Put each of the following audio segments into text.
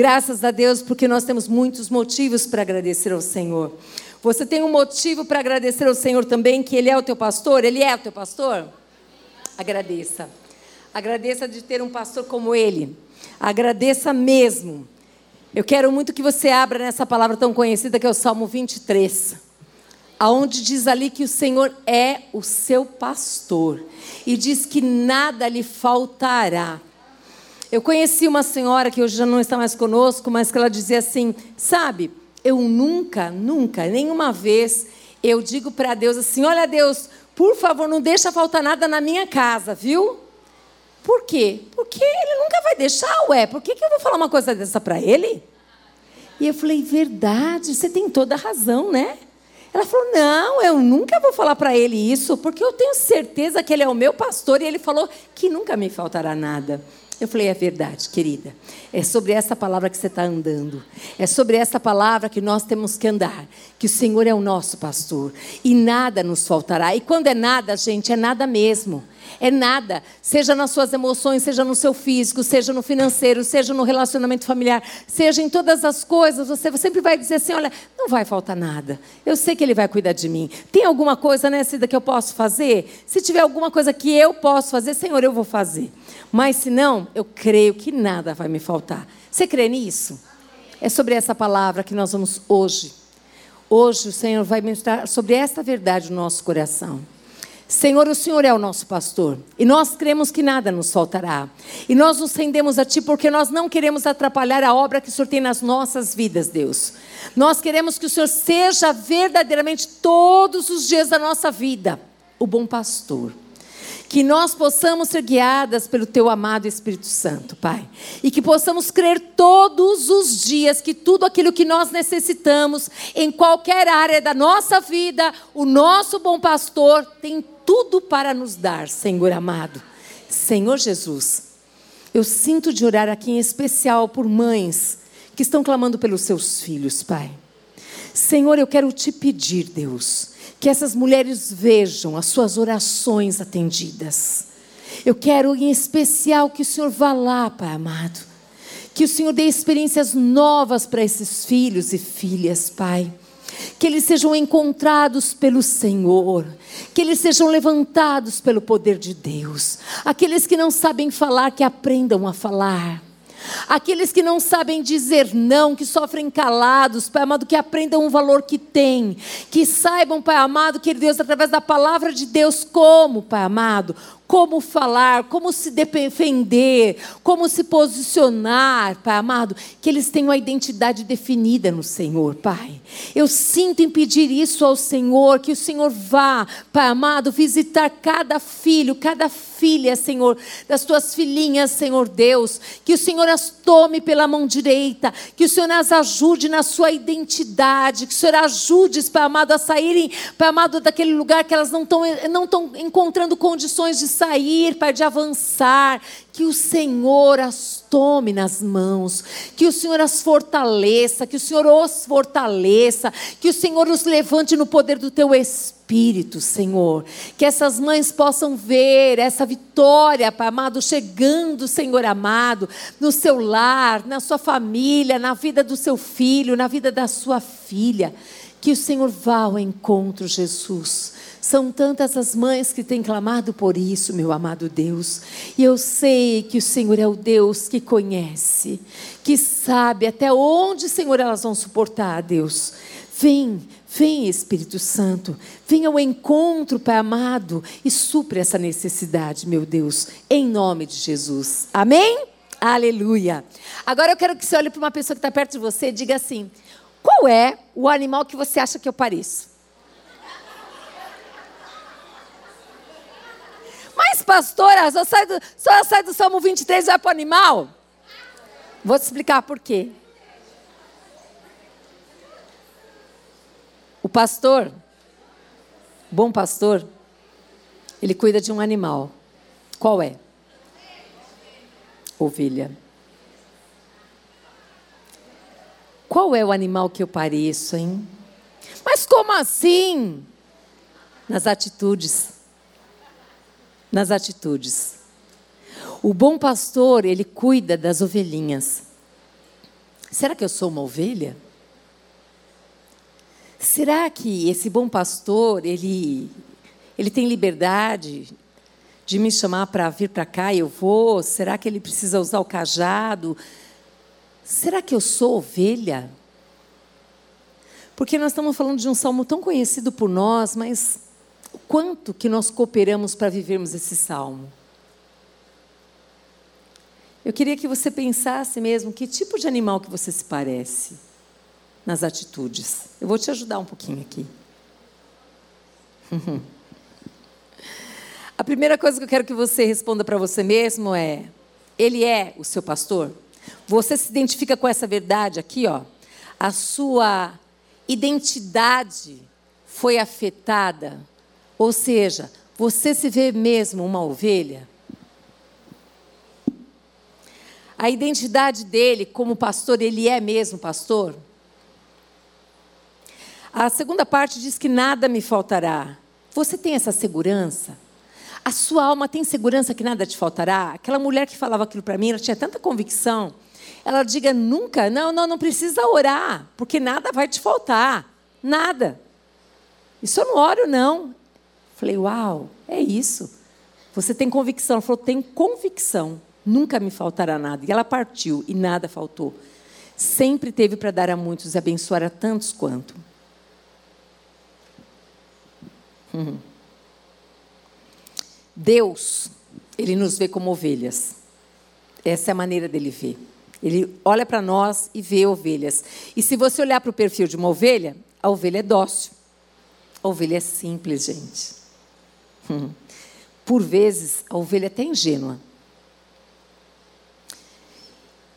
Graças a Deus, porque nós temos muitos motivos para agradecer ao Senhor. Você tem um motivo para agradecer ao Senhor também, que Ele é o teu pastor? Ele é o teu pastor? Agradeça. Agradeça de ter um pastor como Ele. Agradeça mesmo. Eu quero muito que você abra nessa palavra tão conhecida que é o Salmo 23. Aonde diz ali que o Senhor é o seu pastor e diz que nada lhe faltará. Eu conheci uma senhora que hoje já não está mais conosco, mas que ela dizia assim: "Sabe, eu nunca, nunca, nenhuma vez eu digo para Deus assim: olha, Deus, por favor, não deixa faltar nada na minha casa, viu? Por quê? Porque ele nunca vai deixar, ué. Por que, que eu vou falar uma coisa dessa para ele? E eu falei: verdade, você tem toda a razão, né? Ela falou: não, eu nunca vou falar para ele isso, porque eu tenho certeza que ele é o meu pastor e ele falou que nunca me faltará nada. Eu falei, é verdade, querida. É sobre essa palavra que você está andando. É sobre essa palavra que nós temos que andar. Que o Senhor é o nosso pastor. E nada nos faltará. E quando é nada, gente, é nada mesmo. É nada. Seja nas suas emoções, seja no seu físico, seja no financeiro, seja no relacionamento familiar, seja em todas as coisas, você sempre vai dizer assim: olha, não vai faltar nada. Eu sei que Ele vai cuidar de mim. Tem alguma coisa nessa vida que eu posso fazer? Se tiver alguma coisa que eu posso fazer, Senhor, eu vou fazer. Mas se não, eu creio que nada vai me faltar. Você crê nisso? É sobre essa palavra que nós vamos hoje. Hoje o Senhor vai ministrar sobre esta verdade no nosso coração. Senhor, o Senhor é o nosso pastor e nós cremos que nada nos faltará. E nós nos rendemos a Ti porque nós não queremos atrapalhar a obra que o Senhor tem nas nossas vidas, Deus. Nós queremos que o Senhor seja verdadeiramente todos os dias da nossa vida o bom pastor que nós possamos ser guiadas pelo Teu amado Espírito Santo, Pai. E que possamos crer todos os dias que tudo aquilo que nós necessitamos, em qualquer área da nossa vida, o nosso bom pastor tem tudo para nos dar, Senhor amado. Senhor Jesus, eu sinto de orar aqui em especial por mães que estão clamando pelos seus filhos, Pai. Senhor, eu quero te pedir, Deus, que essas mulheres vejam as suas orações atendidas. Eu quero em especial que o Senhor vá lá, Pai amado. Que o Senhor dê experiências novas para esses filhos e filhas, Pai. Que eles sejam encontrados pelo Senhor, que eles sejam levantados pelo poder de Deus. Aqueles que não sabem falar, que aprendam a falar. Aqueles que não sabem dizer não, que sofrem calados, Pai amado, que aprendam o valor que têm, que saibam, Pai amado, que Deus, através da palavra de Deus, como, Pai amado, como falar, como se defender, como se posicionar, Pai amado, que eles tenham a identidade definida no Senhor, Pai. Eu sinto em pedir isso ao Senhor, que o Senhor vá, Pai amado, visitar cada filho, cada filha, Senhor, das tuas filhinhas, Senhor Deus, que o Senhor as tome pela mão direita, que o Senhor as ajude na sua identidade, que o Senhor ajude, Pai amado, a saírem, Pai amado, daquele lugar que elas não estão não encontrando condições de sair, Pai, de avançar, que o Senhor as tome nas mãos, que o Senhor as fortaleça, que o Senhor os fortaleça, que o Senhor os levante no poder do teu Espírito, Senhor. Que essas mães possam ver essa vitória, Pai amado, chegando, Senhor amado, no seu lar, na sua família, na vida do seu filho, na vida da sua filha. Que o Senhor vá ao encontro, Jesus são tantas as mães que têm clamado por isso, meu amado Deus. E eu sei que o Senhor é o Deus que conhece, que sabe até onde, Senhor, elas vão suportar, Deus. Vem, vem Espírito Santo, vem ao encontro, Pai amado, e supre essa necessidade, meu Deus, em nome de Jesus. Amém? Aleluia. Agora eu quero que você olhe para uma pessoa que está perto de você e diga assim: qual é o animal que você acha que eu pareço? Mas, pastora, só sai do, só sai do Salmo 23 e vai para o animal? Vou te explicar por quê. O pastor, bom pastor, ele cuida de um animal. Qual é? Ovelha. Qual é o animal que eu pareço, hein? Mas como assim? Nas atitudes nas atitudes. O bom pastor, ele cuida das ovelhinhas. Será que eu sou uma ovelha? Será que esse bom pastor, ele, ele tem liberdade de me chamar para vir para cá e eu vou? Será que ele precisa usar o cajado? Será que eu sou ovelha? Porque nós estamos falando de um salmo tão conhecido por nós, mas quanto que nós cooperamos para vivermos esse salmo? Eu queria que você pensasse mesmo que tipo de animal que você se parece nas atitudes. Eu vou te ajudar um pouquinho aqui. A primeira coisa que eu quero que você responda para você mesmo é: Ele é o seu pastor? Você se identifica com essa verdade aqui, ó? A sua identidade foi afetada, ou seja, você se vê mesmo uma ovelha? A identidade dele como pastor, ele é mesmo pastor? A segunda parte diz que nada me faltará. Você tem essa segurança? A sua alma tem segurança que nada te faltará? Aquela mulher que falava aquilo para mim, ela tinha tanta convicção. Ela diga nunca, não, não, não precisa orar, porque nada vai te faltar. Nada. Isso eu não oro, não. Falei, uau, é isso. Você tem convicção? Ela falou, tenho convicção. Nunca me faltará nada. E ela partiu e nada faltou. Sempre teve para dar a muitos e abençoar a tantos quanto. Uhum. Deus, ele nos vê como ovelhas. Essa é a maneira dele ver. Ele olha para nós e vê ovelhas. E se você olhar para o perfil de uma ovelha, a ovelha é dócil. A ovelha é simples, gente. Uhum. Por vezes, a ovelha é até ingênua.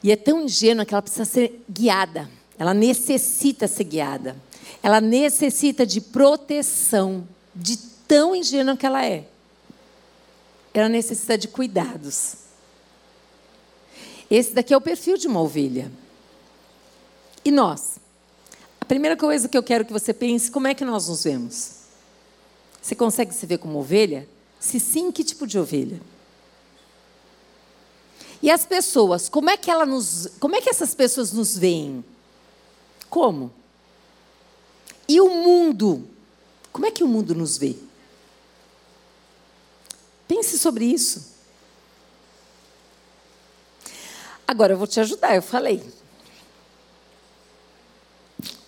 E é tão ingênua que ela precisa ser guiada. Ela necessita ser guiada. Ela necessita de proteção de tão ingênua que ela é. Ela necessita de cuidados. Esse daqui é o perfil de uma ovelha. E nós? A primeira coisa que eu quero que você pense, como é que nós nos vemos? Você consegue se ver como ovelha? Se sim, que tipo de ovelha? E as pessoas, como é que ela nos, como é que essas pessoas nos veem? Como? E o mundo, como é que o mundo nos vê? Pense sobre isso. Agora eu vou te ajudar, eu falei.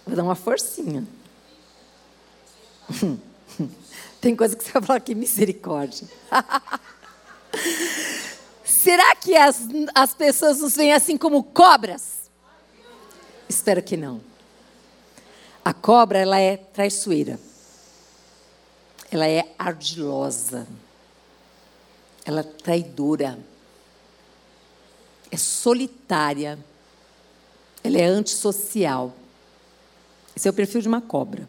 Vou dar uma forcinha. Tem coisa que você vai falar que misericórdia. Será que as, as pessoas nos veem assim como cobras? Espero que não. A cobra, ela é traiçoeira ela é ardilosa, ela é traidora, é solitária, ela é antissocial. Esse é o perfil de uma cobra.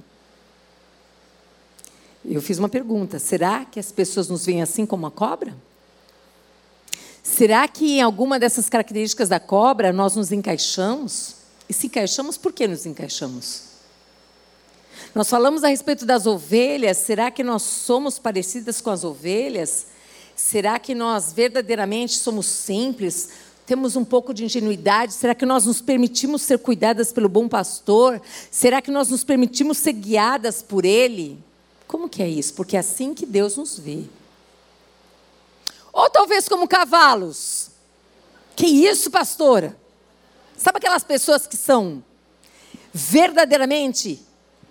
Eu fiz uma pergunta: será que as pessoas nos veem assim como a cobra? Será que em alguma dessas características da cobra nós nos encaixamos? E se encaixamos, por que nos encaixamos? Nós falamos a respeito das ovelhas, será que nós somos parecidas com as ovelhas? Será que nós verdadeiramente somos simples? Temos um pouco de ingenuidade? Será que nós nos permitimos ser cuidadas pelo bom pastor? Será que nós nos permitimos ser guiadas por ele? Como que é isso? Porque é assim que Deus nos vê. Ou talvez como cavalos. Que isso, pastora? Sabe aquelas pessoas que são verdadeiramente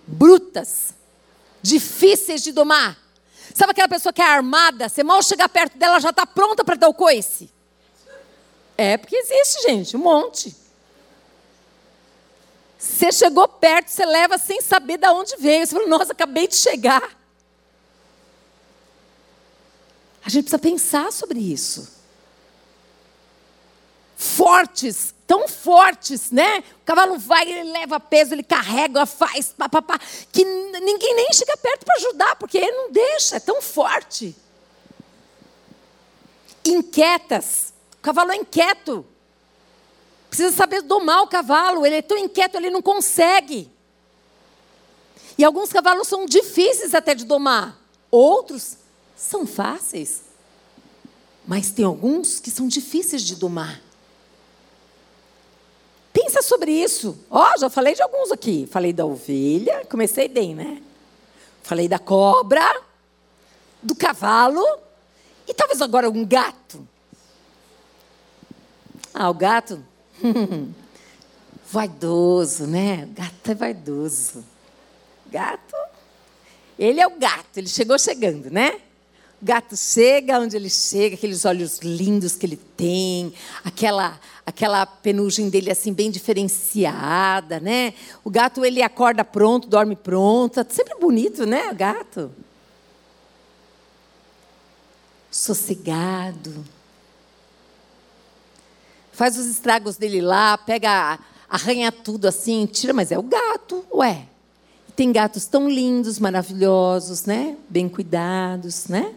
brutas, difíceis de domar. Sabe aquela pessoa que é armada, você mal chegar perto dela, já está pronta para dar o coice? É, porque existe, gente, um monte. Você chegou perto, você leva sem saber de onde veio. Você fala, nossa, acabei de chegar. A gente precisa pensar sobre isso. Fortes, tão fortes, né? O cavalo vai, ele leva peso, ele carrega, faz, papapá, que ninguém nem chega perto para ajudar, porque ele não deixa, é tão forte. Inquietas, o cavalo é inquieto. Precisa saber domar o cavalo, ele é tão inquieto, ele não consegue. E alguns cavalos são difíceis até de domar, outros são fáceis. Mas tem alguns que são difíceis de domar. Pensa sobre isso. Ó, oh, já falei de alguns aqui. Falei da ovelha, comecei bem, né? Falei da cobra, do cavalo e talvez agora um gato. Ah, o gato. vaidoso, né? O gato é vaidoso. Gato. Ele é o gato, ele chegou chegando, né? O gato chega onde ele chega, aqueles olhos lindos que ele tem, aquela aquela penugem dele assim bem diferenciada, né? O gato ele acorda pronto, dorme pronto, é sempre bonito, né, o gato? Sossegado. Faz os estragos dele lá, pega, arranha tudo assim, tira, mas é o gato, ué. Tem gatos tão lindos, maravilhosos, né? Bem cuidados, né?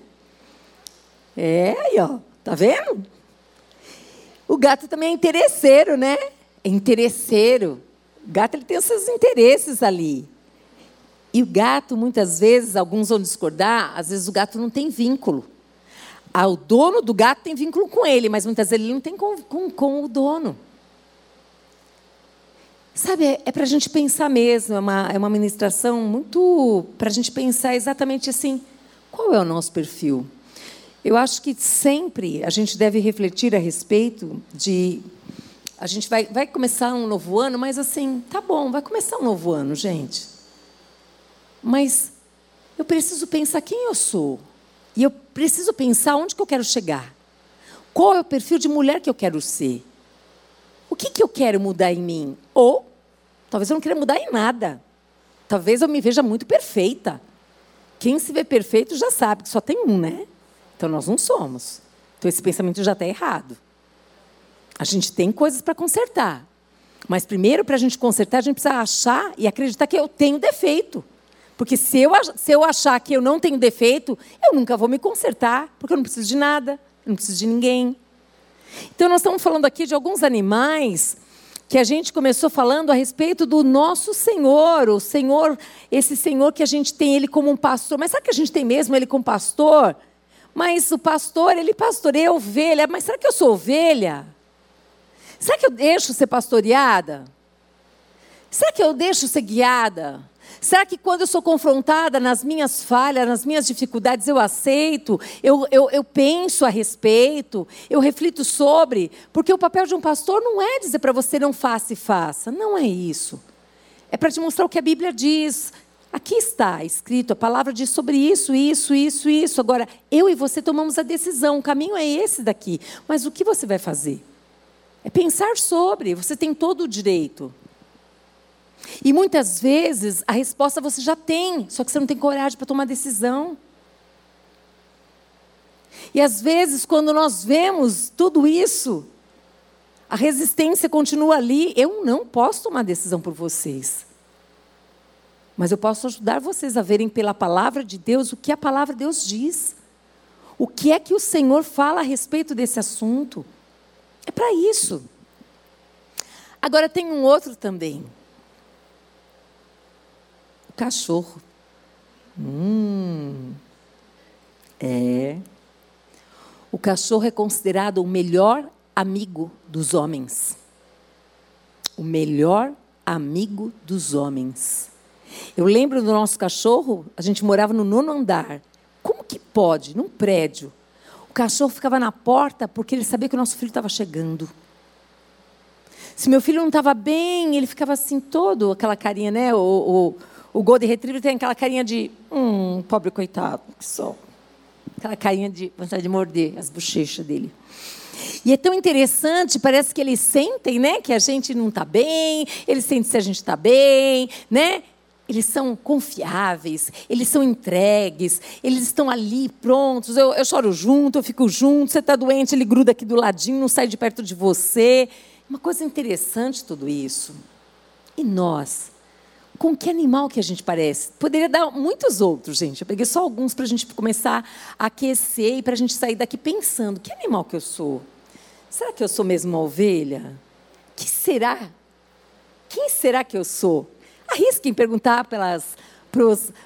É, aí, ó. Tá vendo? O gato também é interesseiro, né? É interesseiro. O gato ele tem os seus interesses ali. E o gato, muitas vezes, alguns vão discordar, às vezes o gato não tem vínculo. Ah, o dono do gato tem vínculo com ele, mas muitas vezes ele não tem com, com, com o dono. Sabe, é, é para a gente pensar mesmo, é uma, é uma ministração muito para a gente pensar exatamente assim: qual é o nosso perfil? Eu acho que sempre a gente deve refletir a respeito de. A gente vai, vai começar um novo ano, mas assim, tá bom, vai começar um novo ano, gente. Mas eu preciso pensar quem eu sou. E eu preciso pensar onde que eu quero chegar. Qual é o perfil de mulher que eu quero ser? O que, que eu quero mudar em mim? Ou, talvez eu não queira mudar em nada. Talvez eu me veja muito perfeita. Quem se vê perfeito já sabe que só tem um, né? Então nós não somos. Então esse pensamento já está errado. A gente tem coisas para consertar. Mas primeiro, para a gente consertar, a gente precisa achar e acreditar que eu tenho defeito. Porque se eu, se eu achar que eu não tenho defeito, eu nunca vou me consertar, porque eu não preciso de nada, eu não preciso de ninguém. Então, nós estamos falando aqui de alguns animais que a gente começou falando a respeito do nosso Senhor, o Senhor, esse Senhor que a gente tem ele como um pastor. Mas será que a gente tem mesmo ele como pastor? Mas o pastor, ele pastoreia ovelha. Mas será que eu sou ovelha? Será que eu deixo ser pastoreada? Será que eu deixo ser guiada? Será que quando eu sou confrontada nas minhas falhas, nas minhas dificuldades, eu aceito, eu, eu, eu penso a respeito, eu reflito sobre? Porque o papel de um pastor não é dizer para você não faça e faça. Não é isso. É para te mostrar o que a Bíblia diz. Aqui está escrito, a palavra diz sobre isso, isso, isso, isso. Agora, eu e você tomamos a decisão, o caminho é esse daqui. Mas o que você vai fazer? É pensar sobre, você tem todo o direito. E muitas vezes a resposta você já tem, só que você não tem coragem para tomar decisão. E às vezes, quando nós vemos tudo isso, a resistência continua ali. Eu não posso tomar decisão por vocês. Mas eu posso ajudar vocês a verem pela palavra de Deus o que a palavra de Deus diz. O que é que o Senhor fala a respeito desse assunto? É para isso. Agora tem um outro também. O cachorro. Hum. É. O cachorro é considerado o melhor amigo dos homens. O melhor amigo dos homens. Eu lembro do nosso cachorro, a gente morava no nono andar. Como que pode, num prédio? O cachorro ficava na porta porque ele sabia que o nosso filho estava chegando. Se meu filho não estava bem, ele ficava assim todo, aquela carinha, né? O, o, o Golden Retriever tem aquela carinha de, hum, pobre coitado, que só. Aquela carinha de vontade de morder as bochechas dele. E é tão interessante, parece que eles sentem, né, que a gente não está bem, eles sentem se a gente está bem, né? Eles são confiáveis, eles são entregues, eles estão ali prontos. Eu, eu choro junto, eu fico junto. Você está doente, ele gruda aqui do ladinho, não sai de perto de você. Uma coisa interessante tudo isso. E nós? Com que animal que a gente parece? Poderia dar muitos outros, gente. Eu peguei só alguns para a gente começar a aquecer e para a gente sair daqui pensando: que animal que eu sou? Será que eu sou mesmo uma ovelha? Que será? Quem será que eu sou? Arrisquem perguntar pelas,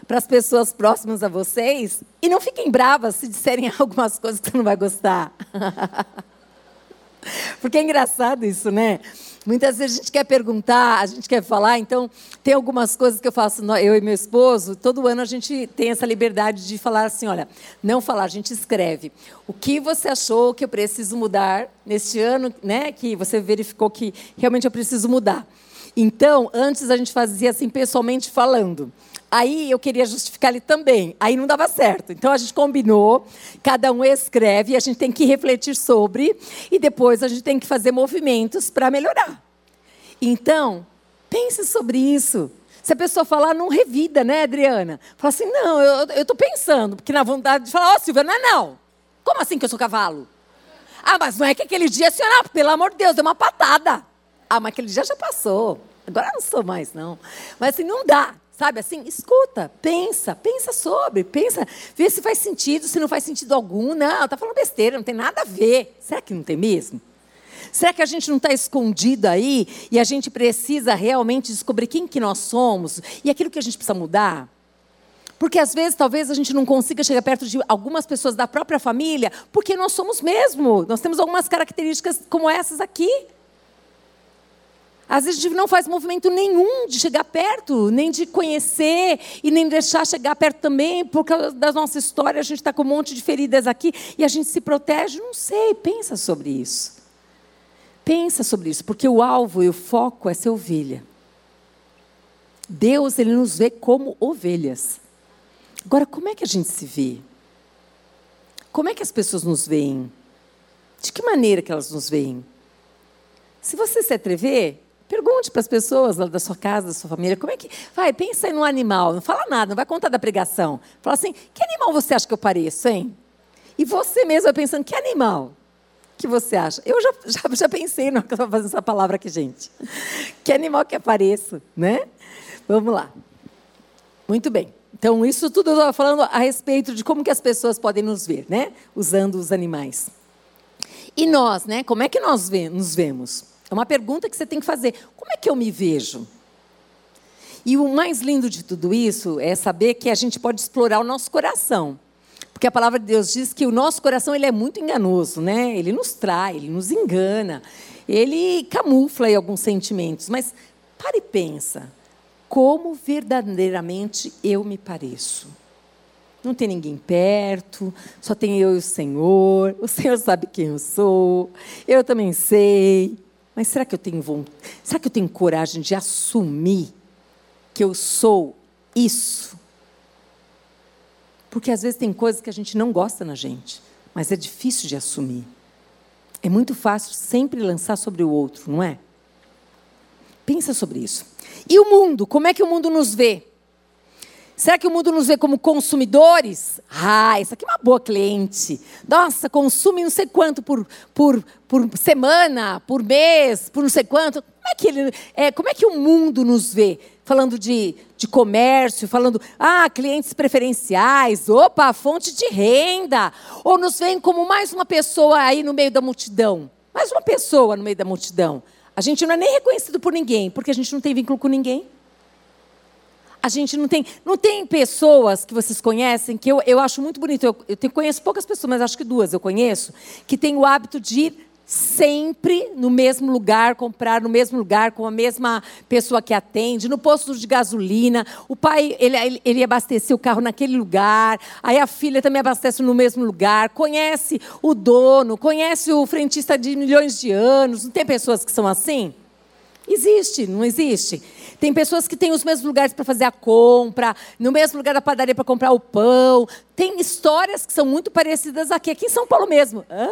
para as pessoas próximas a vocês e não fiquem bravas se disserem algumas coisas que você não vai gostar. Porque é engraçado isso, né? Muitas vezes a gente quer perguntar, a gente quer falar, então tem algumas coisas que eu faço, eu e meu esposo, todo ano a gente tem essa liberdade de falar assim, olha, não falar, a gente escreve. O que você achou que eu preciso mudar neste ano, né, que você verificou que realmente eu preciso mudar. Então, antes a gente fazia assim pessoalmente falando. Aí eu queria justificar ele também. Aí não dava certo. Então a gente combinou, cada um escreve, a gente tem que refletir sobre e depois a gente tem que fazer movimentos para melhorar. Então, pense sobre isso. Se a pessoa falar, não revida, né, Adriana? Fala assim, não, eu estou pensando, porque na vontade de falar, ó, oh, Silvia, não é não. Como assim que eu sou cavalo? Ah, mas não é que aquele dia, ah, pelo amor de Deus, deu uma patada. Ah, mas aquele dia já passou. Agora não sou mais, não. Mas assim, não dá. Sabe assim? Escuta, pensa, pensa sobre, pensa, vê se faz sentido, se não faz sentido algum. Não, está falando besteira, não tem nada a ver. Será que não tem mesmo? Será que a gente não está escondido aí e a gente precisa realmente descobrir quem que nós somos e aquilo que a gente precisa mudar? Porque às vezes talvez a gente não consiga chegar perto de algumas pessoas da própria família, porque nós somos mesmo. Nós temos algumas características como essas aqui. Às vezes a gente não faz movimento nenhum de chegar perto, nem de conhecer e nem deixar chegar perto também, por causa da nossa história, a gente está com um monte de feridas aqui e a gente se protege. Não sei, pensa sobre isso. Pensa sobre isso, porque o alvo e o foco é ser ovelha. Deus, ele nos vê como ovelhas. Agora, como é que a gente se vê? Como é que as pessoas nos veem? De que maneira que elas nos veem? Se você se atrever, Pergunte para as pessoas lá da sua casa, da sua família, como é que. Vai, pensa em um animal, não fala nada, não vai contar da pregação. Fala assim: que animal você acha que eu pareço, hein? E você mesmo vai pensando: que animal que você acha? Eu já, já, já pensei na que eu estava fazendo essa palavra aqui, gente. Que animal que apareço, né? Vamos lá. Muito bem. Então, isso tudo eu estava falando a respeito de como que as pessoas podem nos ver, né? Usando os animais. E nós, né? Como é que nós nos vemos? É uma pergunta que você tem que fazer. Como é que eu me vejo? E o mais lindo de tudo isso é saber que a gente pode explorar o nosso coração. Porque a palavra de Deus diz que o nosso coração ele é muito enganoso, né? Ele nos trai, ele nos engana, ele camufla aí alguns sentimentos. Mas pare e pensa, como verdadeiramente eu me pareço? Não tem ninguém perto, só tem eu e o Senhor. O Senhor sabe quem eu sou, eu também sei. Mas será que eu tenho vontade? Será que eu tenho coragem de assumir que eu sou isso? Porque às vezes tem coisas que a gente não gosta na gente, mas é difícil de assumir. É muito fácil sempre lançar sobre o outro, não é? Pensa sobre isso. E o mundo? Como é que o mundo nos vê? Será que o mundo nos vê como consumidores? Ah, essa aqui é uma boa cliente. Nossa, consome não sei quanto por, por, por semana, por mês, por não sei quanto. Como é que, ele, é, como é que o mundo nos vê? Falando de, de comércio, falando, ah, clientes preferenciais, opa, fonte de renda. Ou nos veem como mais uma pessoa aí no meio da multidão. Mais uma pessoa no meio da multidão. A gente não é nem reconhecido por ninguém, porque a gente não tem vínculo com ninguém a gente não tem. Não tem pessoas que vocês conhecem, que eu, eu acho muito bonito. Eu, eu conheço poucas pessoas, mas acho que duas eu conheço, que têm o hábito de ir sempre no mesmo lugar, comprar no mesmo lugar, com a mesma pessoa que atende, no posto de gasolina. O pai, ele, ele abastecia o carro naquele lugar, aí a filha também abastece no mesmo lugar, conhece o dono, conhece o frentista de milhões de anos. Não tem pessoas que são assim? Existe, não existe? Tem pessoas que têm os mesmos lugares para fazer a compra, no mesmo lugar da padaria para comprar o pão. Tem histórias que são muito parecidas aqui, aqui em São Paulo mesmo. Hã?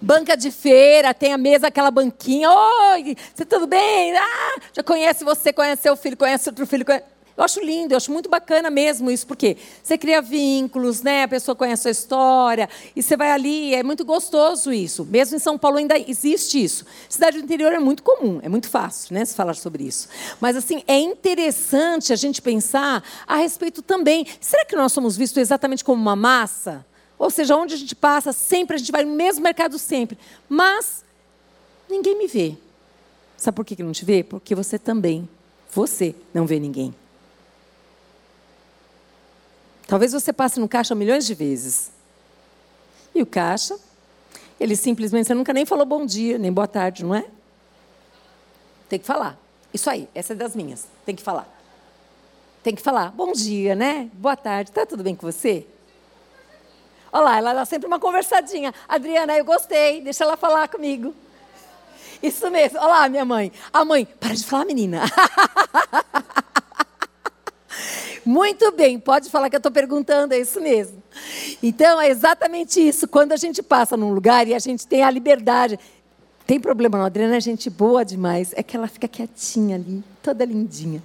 Banca de feira, tem a mesa, aquela banquinha. Oi, você tudo bem? Ah, já conhece você, conhece seu filho, conhece outro filho. Conhece... Eu acho lindo, eu acho muito bacana mesmo isso, porque você cria vínculos, né? A pessoa conhece a história, e você vai ali, é muito gostoso isso. Mesmo em São Paulo ainda existe isso. Cidade do interior é muito comum, é muito fácil, né? Se falar sobre isso. Mas assim, é interessante a gente pensar a respeito também. Será que nós somos vistos exatamente como uma massa? Ou seja, onde a gente passa, sempre a gente vai no mesmo mercado sempre. Mas ninguém me vê. Sabe por que não te vê? Porque você também, você não vê ninguém. Talvez você passe no caixa milhões de vezes. E o caixa, ele simplesmente, você nunca nem falou bom dia, nem boa tarde, não é? Tem que falar. Isso aí, essa é das minhas. Tem que falar. Tem que falar. Bom dia, né? Boa tarde. Tá tudo bem com você? Olha lá, ela dá sempre uma conversadinha. Adriana, eu gostei. Deixa ela falar comigo. Isso mesmo. Olha lá, minha mãe. A mãe, para de falar, menina. Muito bem, pode falar que eu estou perguntando, é isso mesmo. Então, é exatamente isso. Quando a gente passa num lugar e a gente tem a liberdade. Tem problema não, a Adriana é gente boa demais. É que ela fica quietinha ali, toda lindinha.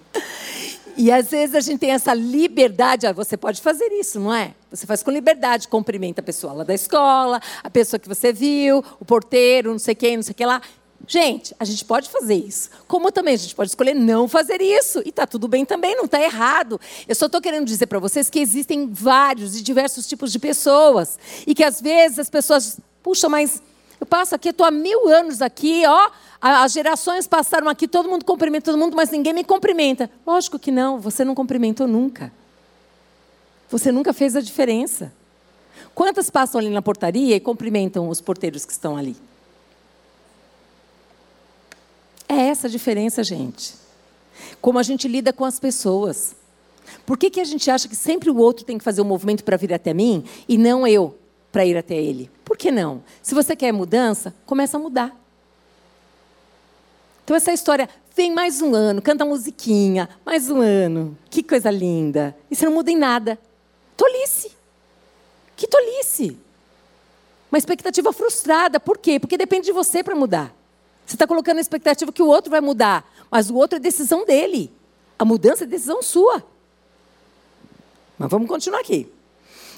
E às vezes a gente tem essa liberdade, ah, você pode fazer isso, não é? Você faz com liberdade, cumprimenta a pessoa lá da escola, a pessoa que você viu, o porteiro, não sei quem, não sei o que lá. Gente, a gente pode fazer isso. Como também a gente pode escolher não fazer isso. E está tudo bem também, não está errado. Eu só estou querendo dizer para vocês que existem vários e diversos tipos de pessoas. E que às vezes as pessoas, puxa, mas eu passo aqui, estou há mil anos aqui, ó. As gerações passaram aqui, todo mundo cumprimenta todo mundo, mas ninguém me cumprimenta. Lógico que não, você não cumprimentou nunca. Você nunca fez a diferença. Quantas passam ali na portaria e cumprimentam os porteiros que estão ali? É essa a diferença, gente. Como a gente lida com as pessoas. Por que, que a gente acha que sempre o outro tem que fazer o um movimento para vir até mim e não eu para ir até ele? Por que não? Se você quer mudança, começa a mudar. Então, essa história, vem mais um ano, canta musiquinha, mais um ano, que coisa linda. E você não muda em nada. Tolice. Que tolice. Uma expectativa frustrada. Por quê? Porque depende de você para mudar. Você está colocando a expectativa que o outro vai mudar, mas o outro é decisão dele. A mudança é decisão sua. Mas vamos continuar aqui.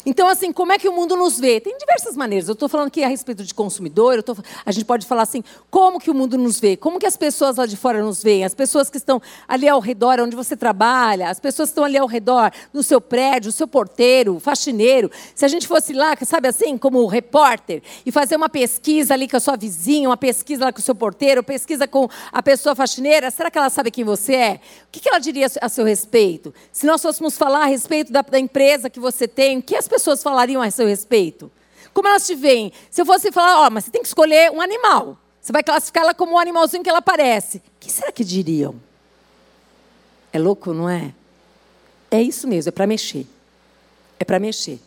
Então, assim, como é que o mundo nos vê? Tem diversas maneiras. Eu estou falando aqui a respeito de consumidor, tô, a gente pode falar assim, como que o mundo nos vê? Como que as pessoas lá de fora nos veem? As pessoas que estão ali ao redor, onde você trabalha, as pessoas que estão ali ao redor, no seu prédio, o seu porteiro, faxineiro. Se a gente fosse lá, sabe assim, como repórter, e fazer uma pesquisa ali com a sua vizinha, uma pesquisa lá com o seu porteiro, pesquisa com a pessoa faxineira, será que ela sabe quem você é? O que, que ela diria a seu respeito? Se nós fôssemos falar a respeito da, da empresa que você tem, o que as pessoas falariam a seu respeito? Como elas te veem? Se eu fosse falar, ó, mas você tem que escolher um animal. Você vai classificar ela como o um animalzinho que ela parece. O que será que diriam? É louco, não é? É isso mesmo, é para mexer. É para mexer.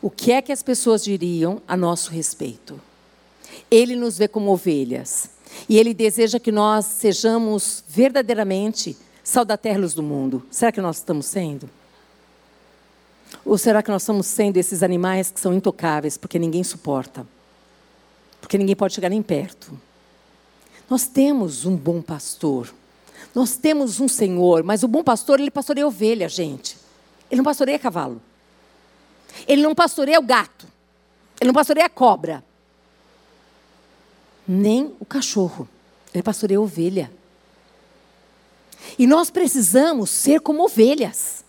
O que é que as pessoas diriam a nosso respeito? Ele nos vê como ovelhas. E ele deseja que nós sejamos verdadeiramente sal da terra luz do mundo. Será que nós estamos sendo? Ou será que nós estamos sendo esses animais que são intocáveis, porque ninguém suporta? Porque ninguém pode chegar nem perto. Nós temos um bom pastor. Nós temos um Senhor, mas o bom pastor, ele pastoreia ovelha, gente. Ele não pastoreia cavalo. Ele não pastoreia o gato. Ele não pastoreia a cobra. Nem o cachorro. Ele pastoreia ovelha. E nós precisamos ser como ovelhas.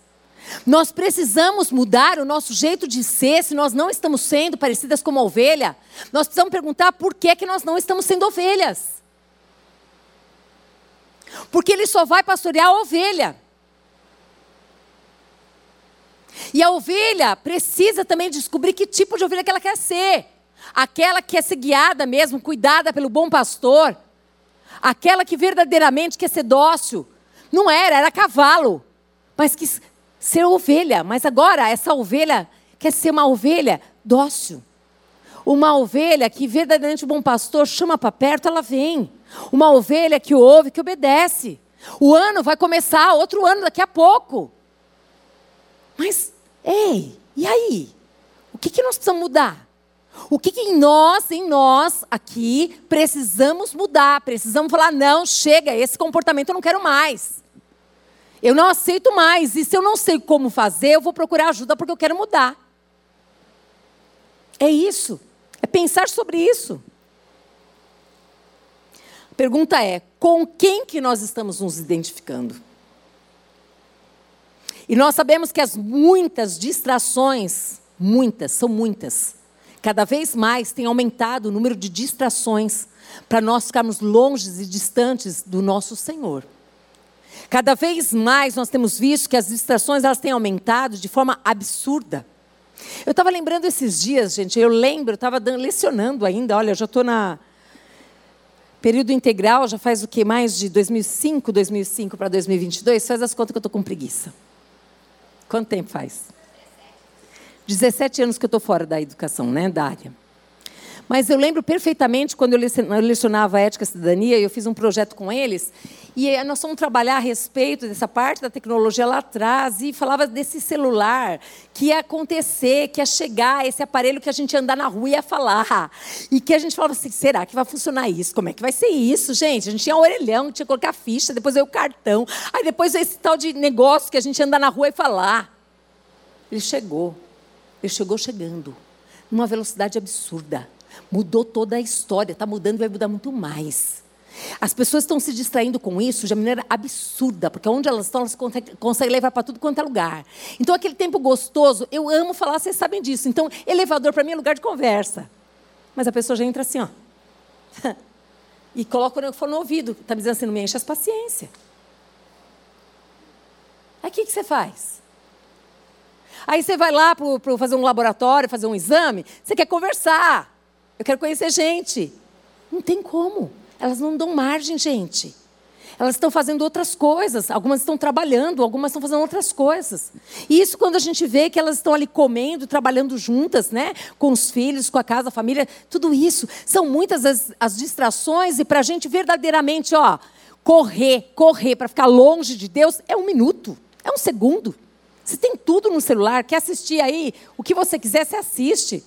Nós precisamos mudar o nosso jeito de ser se nós não estamos sendo parecidas como ovelha. Nós precisamos perguntar por que, que nós não estamos sendo ovelhas. Porque ele só vai pastorear a ovelha. E a ovelha precisa também descobrir que tipo de ovelha que ela quer ser. Aquela que quer ser guiada mesmo, cuidada pelo bom pastor. Aquela que verdadeiramente quer ser dócil. Não era, era cavalo. Mas que ser ovelha, mas agora essa ovelha quer ser uma ovelha dócil. Uma ovelha que verdadeiramente o bom pastor chama para perto, ela vem. Uma ovelha que ouve, que obedece. O ano vai começar, outro ano daqui a pouco. Mas, ei, e aí? O que, que nós precisamos mudar? O que, que nós, em nós, aqui, precisamos mudar? Precisamos falar, não, chega, esse comportamento eu não quero mais. Eu não aceito mais. E se eu não sei como fazer, eu vou procurar ajuda porque eu quero mudar. É isso. É pensar sobre isso. A pergunta é: com quem que nós estamos nos identificando? E nós sabemos que as muitas distrações, muitas, são muitas, cada vez mais tem aumentado o número de distrações para nós ficarmos longe e distantes do nosso Senhor. Cada vez mais nós temos visto que as distrações elas têm aumentado de forma absurda. Eu estava lembrando esses dias, gente, eu lembro, eu estava lecionando ainda, olha, eu já estou na. Período integral já faz o que? Mais de 2005, 2005 para 2022? Faz as contas que eu estou com preguiça. Quanto tempo faz? 17 anos que eu estou fora da educação, né, da área. Mas eu lembro perfeitamente quando eu lecionava ética e cidadania, e eu fiz um projeto com eles, e nós fomos trabalhar a respeito dessa parte da tecnologia lá atrás, e falava desse celular que ia acontecer, que ia chegar, esse aparelho que a gente ia andar na rua e ia falar. E que a gente falava assim: será que vai funcionar isso? Como é que vai ser isso, gente? A gente tinha orelhão, tinha que colocar ficha, depois veio o cartão, aí depois esse tal de negócio que a gente ia andar na rua e falar. Ele chegou, ele chegou chegando, numa velocidade absurda. Mudou toda a história, está mudando vai mudar muito mais. As pessoas estão se distraindo com isso de maneira absurda, porque onde elas estão, elas conseguem levar para tudo quanto é lugar. Então, aquele tempo gostoso, eu amo falar, vocês sabem disso. Então, elevador para mim é lugar de conversa. Mas a pessoa já entra assim, ó. e coloca o fone no ouvido. Está me dizendo assim, não me enche as paciência. Aí o que, que você faz? Aí você vai lá para fazer um laboratório, fazer um exame, você quer conversar. Eu quero conhecer gente. Não tem como. Elas não dão margem, gente. Elas estão fazendo outras coisas. Algumas estão trabalhando, algumas estão fazendo outras coisas. E isso quando a gente vê que elas estão ali comendo, trabalhando juntas, né? Com os filhos, com a casa, a família, tudo isso. São muitas as, as distrações e para a gente verdadeiramente, ó, correr, correr para ficar longe de Deus é um minuto, é um segundo. Você tem tudo no celular, quer assistir aí o que você quiser, você assiste.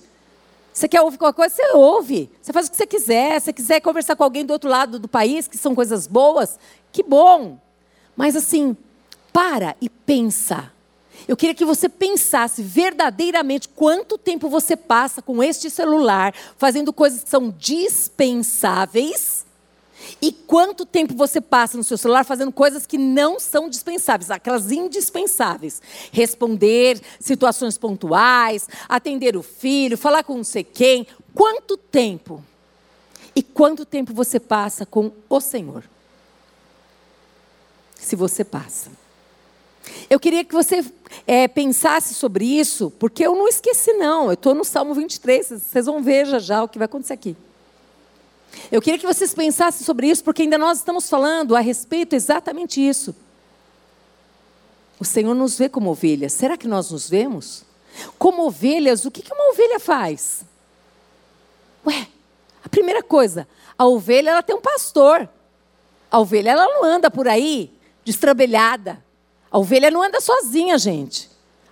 Você quer ouvir qualquer coisa, você ouve. Você faz o que você quiser. Se você quiser conversar com alguém do outro lado do país, que são coisas boas, que bom. Mas assim, para e pensa. Eu queria que você pensasse verdadeiramente quanto tempo você passa com este celular fazendo coisas que são dispensáveis e quanto tempo você passa no seu celular fazendo coisas que não são dispensáveis, aquelas indispensáveis? Responder situações pontuais, atender o filho, falar com não sei quem. Quanto tempo? E quanto tempo você passa com o Senhor? Se você passa. Eu queria que você é, pensasse sobre isso, porque eu não esqueci, não. Eu estou no Salmo 23, vocês vão ver já já o que vai acontecer aqui. Eu queria que vocês pensassem sobre isso, porque ainda nós estamos falando a respeito exatamente isso. O Senhor nos vê como ovelhas. Será que nós nos vemos? Como ovelhas, o que uma ovelha faz? Ué, a primeira coisa, a ovelha ela tem um pastor. A ovelha ela não anda por aí destrambelhada. A ovelha não anda sozinha, gente.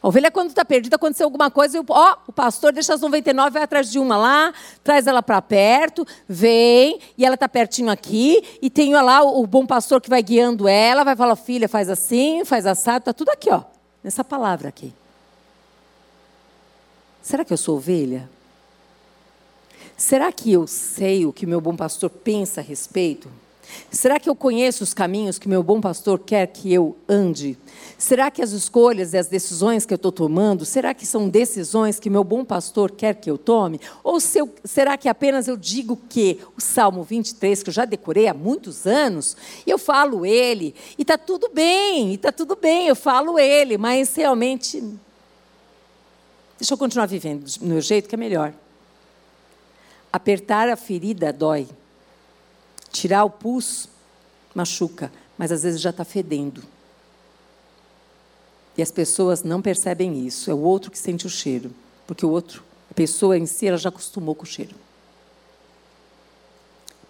A ovelha, quando está perdida, aconteceu alguma coisa, ó, o pastor deixa as 99, vai atrás de uma lá, traz ela para perto, vem, e ela está pertinho aqui, e tem lá o, o, bom pastor que vai guiando ela, vai falar, filha, faz assim, faz assado, está tudo aqui, ó, nessa palavra aqui. Será que eu sou ovelha? Será que eu sei o que meu bom pastor pensa a respeito? Será que eu conheço os caminhos que meu bom pastor quer que eu ande? Será que as escolhas e as decisões que eu estou tomando, será que são decisões que meu bom pastor quer que eu tome? Ou se eu, será que apenas eu digo que o Salmo 23, que eu já decorei há muitos anos, eu falo ele, e está tudo bem, e está tudo bem, eu falo ele, mas realmente. Deixa eu continuar vivendo do meu jeito, que é melhor. Apertar a ferida dói. Tirar o pus machuca, mas às vezes já está fedendo. E as pessoas não percebem isso. É o outro que sente o cheiro, porque o outro, a pessoa em si, ela já acostumou com o cheiro.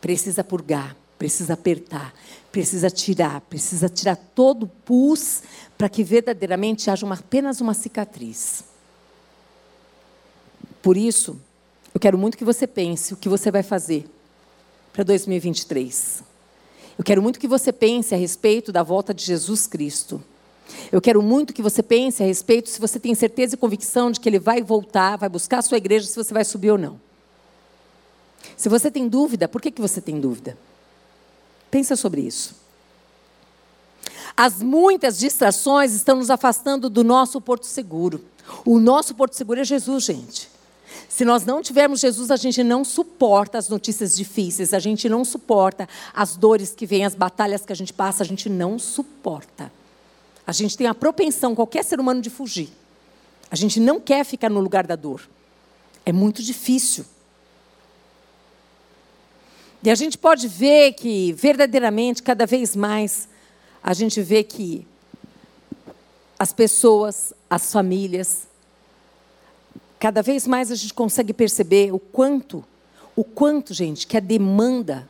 Precisa purgar, precisa apertar, precisa tirar, precisa tirar todo o pus para que verdadeiramente haja uma, apenas uma cicatriz. Por isso, eu quero muito que você pense o que você vai fazer para 2023. Eu quero muito que você pense a respeito da volta de Jesus Cristo. Eu quero muito que você pense a respeito se você tem certeza e convicção de que ele vai voltar, vai buscar a sua igreja, se você vai subir ou não. Se você tem dúvida, por que, que você tem dúvida? Pensa sobre isso. As muitas distrações estão nos afastando do nosso porto seguro. O nosso porto seguro é Jesus, gente. Se nós não tivermos Jesus, a gente não suporta as notícias difíceis, a gente não suporta as dores que vêm, as batalhas que a gente passa, a gente não suporta. A gente tem a propensão, qualquer ser humano, de fugir. A gente não quer ficar no lugar da dor. É muito difícil. E a gente pode ver que, verdadeiramente, cada vez mais, a gente vê que as pessoas, as famílias, cada vez mais a gente consegue perceber o quanto, o quanto, gente, que a demanda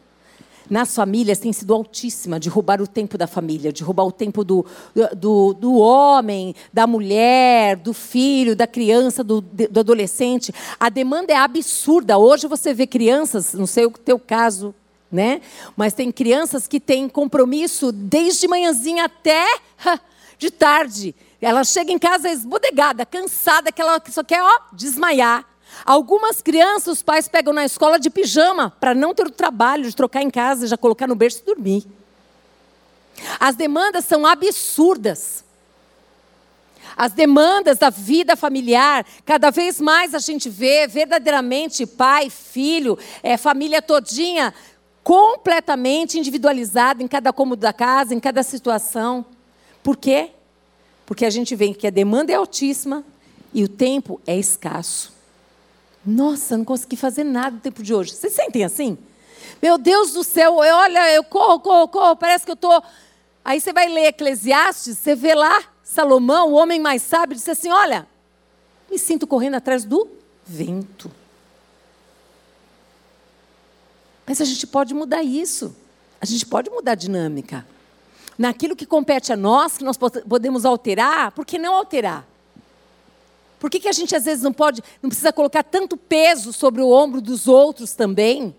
nas famílias tem sido altíssima de roubar o tempo da família, de roubar o tempo do, do, do homem, da mulher, do filho, da criança, do, do adolescente. A demanda é absurda. Hoje você vê crianças, não sei o teu caso, né? Mas tem crianças que têm compromisso desde manhãzinha até de tarde. Ela chega em casa esbodegada, cansada, que ela só quer ó, desmaiar. Algumas crianças, os pais pegam na escola de pijama, para não ter o trabalho de trocar em casa já colocar no berço e dormir. As demandas são absurdas. As demandas da vida familiar, cada vez mais a gente vê verdadeiramente pai, filho, é, família todinha, completamente individualizada em cada cômodo da casa, em cada situação. Por quê? Porque a gente vê que a demanda é altíssima e o tempo é escasso. Nossa, não consegui fazer nada no tempo de hoje. Vocês sentem assim? Meu Deus do céu, eu, olha, eu corro, corro, corro, parece que eu estou. Aí você vai ler Eclesiastes, você vê lá Salomão, o homem mais sábio, disse assim: Olha, me sinto correndo atrás do vento. Mas a gente pode mudar isso. A gente pode mudar a dinâmica. Naquilo que compete a nós, que nós podemos alterar, por que não alterar? Por que, que a gente às vezes não pode, não precisa colocar tanto peso sobre o ombro dos outros também?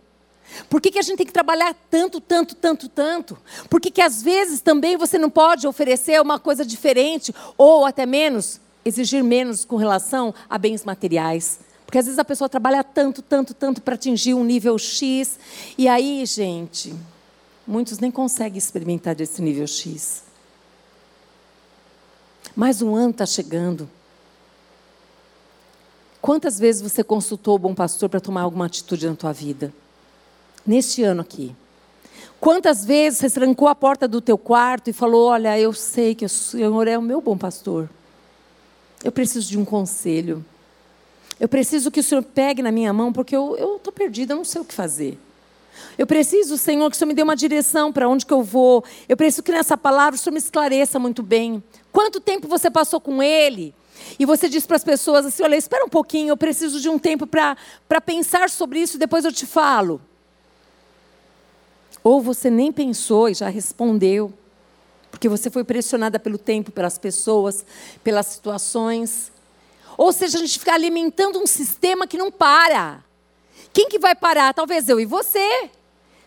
Por que, que a gente tem que trabalhar tanto, tanto, tanto, tanto? Por que, que às vezes também você não pode oferecer uma coisa diferente ou até menos, exigir menos com relação a bens materiais? Porque às vezes a pessoa trabalha tanto, tanto, tanto para atingir um nível X, e aí, gente, muitos nem conseguem experimentar desse nível X. Mais um ano está chegando. Quantas vezes você consultou o bom pastor para tomar alguma atitude na tua vida? Neste ano aqui. Quantas vezes você trancou a porta do teu quarto e falou: Olha, eu sei que o Senhor é o meu bom pastor. Eu preciso de um conselho. Eu preciso que o Senhor pegue na minha mão, porque eu estou perdida, eu não sei o que fazer. Eu preciso, Senhor, que o Senhor me dê uma direção para onde que eu vou. Eu preciso que nessa palavra o Senhor me esclareça muito bem. Quanto tempo você passou com Ele? E você diz para as pessoas assim: olha, espera um pouquinho, eu preciso de um tempo para pensar sobre isso e depois eu te falo. Ou você nem pensou e já respondeu, porque você foi pressionada pelo tempo, pelas pessoas, pelas situações. Ou seja, a gente fica alimentando um sistema que não para. Quem que vai parar? Talvez eu e você.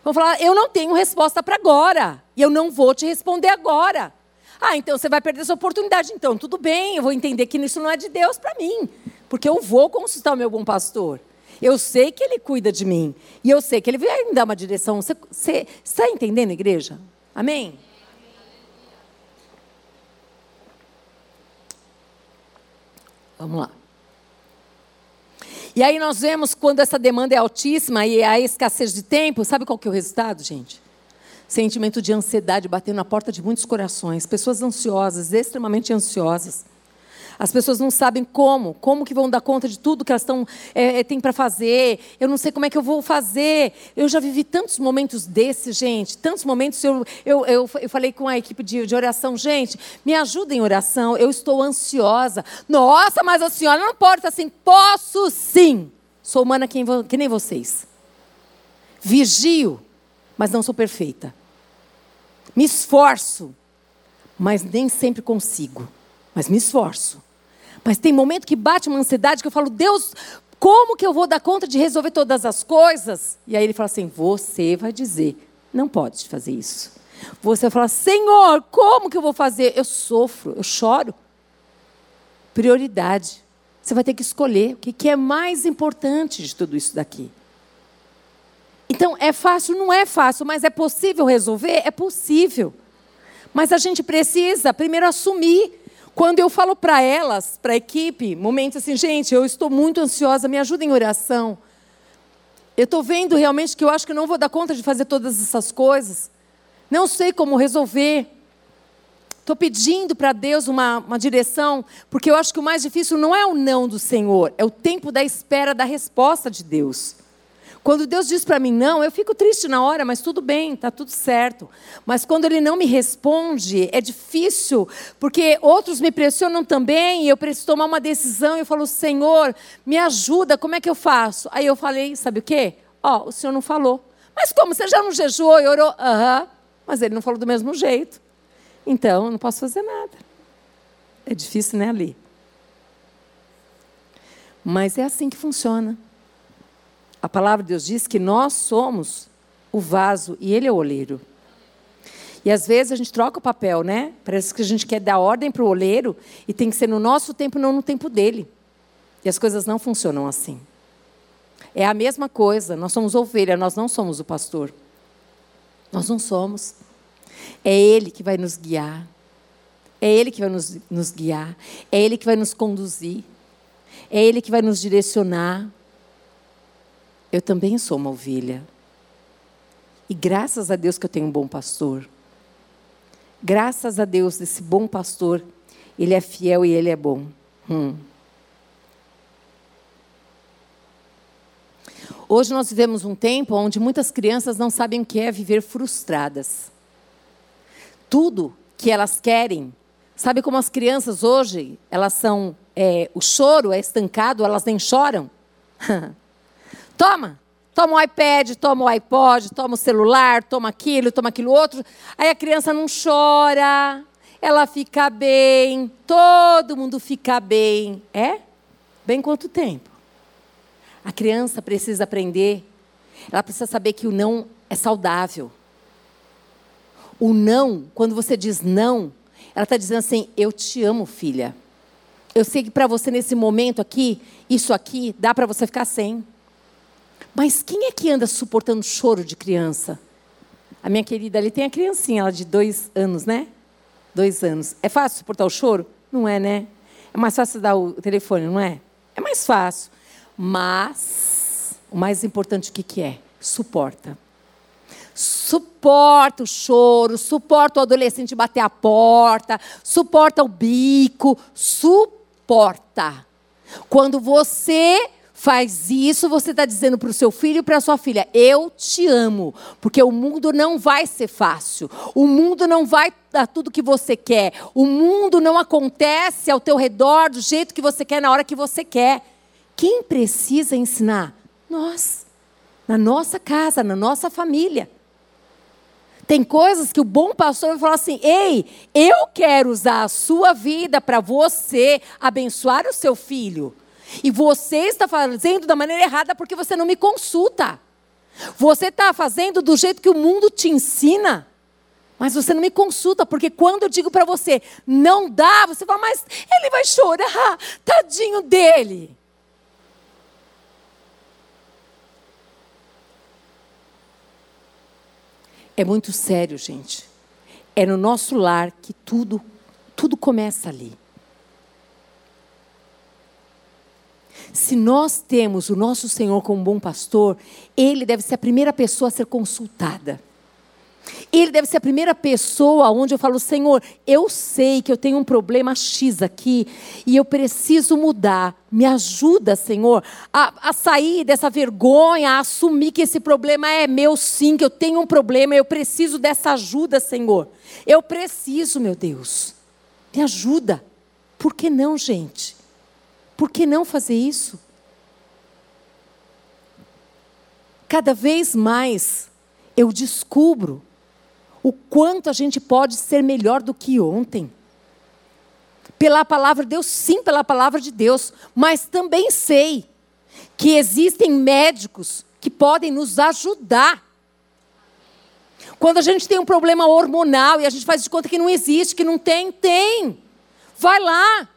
Vão falar, eu não tenho resposta para agora. E eu não vou te responder agora. Ah, então você vai perder essa oportunidade. Então, tudo bem, eu vou entender que isso não é de Deus para mim. Porque eu vou consultar o meu bom pastor. Eu sei que ele cuida de mim. E eu sei que ele vai me dar uma direção. Você, você está entendendo, igreja? Amém? Vamos lá. E aí nós vemos quando essa demanda é altíssima e a escassez de tempo, sabe qual que é o resultado, gente? sentimento de ansiedade batendo na porta de muitos corações, pessoas ansiosas, extremamente ansiosas. As pessoas não sabem como, como que vão dar conta de tudo que elas estão é, é têm para fazer. Eu não sei como é que eu vou fazer. Eu já vivi tantos momentos desses, gente, tantos momentos. Eu, eu, eu, eu falei com a equipe de, de oração, gente, me ajuda em oração. Eu estou ansiosa. Nossa, mas a senhora não pode estar assim. Posso sim. Sou humana que, que nem vocês. Vigio, mas não sou perfeita. Me esforço, mas nem sempre consigo. Mas me esforço. Mas tem momento que bate uma ansiedade que eu falo, Deus, como que eu vou dar conta de resolver todas as coisas? E aí ele fala assim: você vai dizer, não pode fazer isso. Você vai falar, Senhor, como que eu vou fazer? Eu sofro, eu choro. Prioridade. Você vai ter que escolher o que é mais importante de tudo isso daqui. Então, é fácil? Não é fácil, mas é possível resolver? É possível. Mas a gente precisa primeiro assumir. Quando eu falo para elas, para a equipe, momentos assim, gente, eu estou muito ansiosa, me ajuda em oração. Eu estou vendo realmente que eu acho que não vou dar conta de fazer todas essas coisas. Não sei como resolver. Estou pedindo para Deus uma, uma direção, porque eu acho que o mais difícil não é o não do Senhor, é o tempo da espera da resposta de Deus. Quando Deus diz para mim não, eu fico triste na hora, mas tudo bem, está tudo certo. Mas quando Ele não me responde, é difícil, porque outros me pressionam também e eu preciso tomar uma decisão. E eu falo, Senhor, me ajuda, como é que eu faço? Aí eu falei, sabe o quê? Ó, oh, o Senhor não falou. Mas como? Você já não jejuou e orou? Aham. Uhum. Mas Ele não falou do mesmo jeito. Então, eu não posso fazer nada. É difícil, né, Ali? Mas é assim que funciona. A palavra de Deus diz que nós somos o vaso e ele é o oleiro. E às vezes a gente troca o papel, né? Parece que a gente quer dar ordem para o oleiro e tem que ser no nosso tempo, não no tempo dele. E as coisas não funcionam assim. É a mesma coisa, nós somos ovelha, nós não somos o pastor. Nós não somos. É Ele que vai nos guiar. É Ele que vai nos, nos guiar. É Ele que vai nos conduzir. É Ele que vai nos direcionar. Eu também sou uma ovelha. E graças a Deus que eu tenho um bom pastor. Graças a Deus, esse bom pastor, ele é fiel e ele é bom. Hum. Hoje nós vivemos um tempo onde muitas crianças não sabem o que é viver frustradas. Tudo que elas querem, sabe como as crianças hoje, elas são, é, o choro é estancado, elas nem choram. Toma, toma o iPad, toma o iPod, toma o celular, toma aquilo, toma aquilo outro. Aí a criança não chora, ela fica bem, todo mundo fica bem. É? Bem quanto tempo? A criança precisa aprender, ela precisa saber que o não é saudável. O não, quando você diz não, ela está dizendo assim: Eu te amo, filha. Eu sei que para você nesse momento aqui, isso aqui, dá para você ficar sem. Mas quem é que anda suportando choro de criança? A minha querida ali tem a criancinha, ela de dois anos, né? Dois anos. É fácil suportar o choro? Não é, né? É mais fácil dar o telefone, não é? É mais fácil. Mas, o mais importante o que, que é? Suporta. Suporta o choro, suporta o adolescente bater a porta, suporta o bico, suporta. Quando você faz isso, você está dizendo para o seu filho e para a sua filha: Eu te amo, porque o mundo não vai ser fácil, o mundo não vai dar tudo que você quer, o mundo não acontece ao teu redor do jeito que você quer, na hora que você quer. Quem precisa ensinar? Nós, na nossa casa, na nossa família. Tem coisas que o bom pastor vai falar assim: ei, eu quero usar a sua vida para você abençoar o seu filho. E você está fazendo da maneira errada porque você não me consulta. Você está fazendo do jeito que o mundo te ensina. Mas você não me consulta, porque quando eu digo para você, não dá, você fala, mas ele vai chorar, tadinho dele. É muito sério, gente. É no nosso lar que tudo, tudo começa ali. Se nós temos o nosso Senhor como bom pastor, ele deve ser a primeira pessoa a ser consultada. Ele deve ser a primeira pessoa onde eu falo, Senhor, eu sei que eu tenho um problema X aqui e eu preciso mudar. Me ajuda, Senhor, a, a, sair dessa vergonha, a assumir que esse problema é meu sim, que eu tenho um problema, eu preciso dessa ajuda, Senhor. Eu preciso, meu Deus. Me ajuda. Por que não, gente? Por que não fazer isso? Cada vez mais eu descubro o quanto a gente pode ser melhor do que ontem. Pela palavra de Deus, sim, pela palavra de Deus, mas também sei que existem médicos que podem nos ajudar. Quando a gente tem um problema hormonal e a gente faz de conta que não existe, que não tem, tem. Vai lá,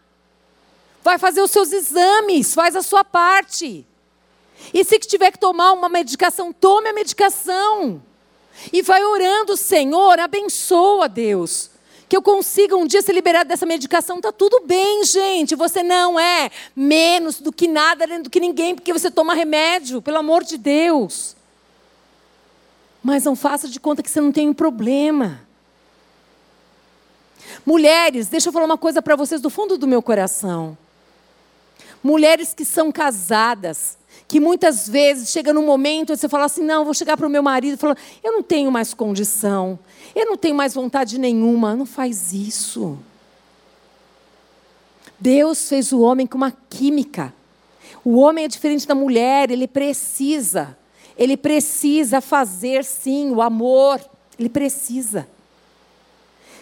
vai fazer os seus exames, faz a sua parte. E se tiver que tomar uma medicação, tome a medicação. E vai orando, Senhor, abençoa Deus. Que eu consiga um dia ser liberado dessa medicação. Está tudo bem, gente. Você não é menos do que nada, do que ninguém, porque você toma remédio, pelo amor de Deus. Mas não faça de conta que você não tem um problema. Mulheres, deixa eu falar uma coisa para vocês do fundo do meu coração. Mulheres que são casadas, Que muitas vezes chega num momento e você fala assim: não, vou chegar para o meu marido e falar: eu não tenho mais condição, eu não tenho mais vontade nenhuma. Não faz isso. Deus fez o homem com uma química. O homem é diferente da mulher, ele precisa. Ele precisa fazer sim o amor. Ele precisa.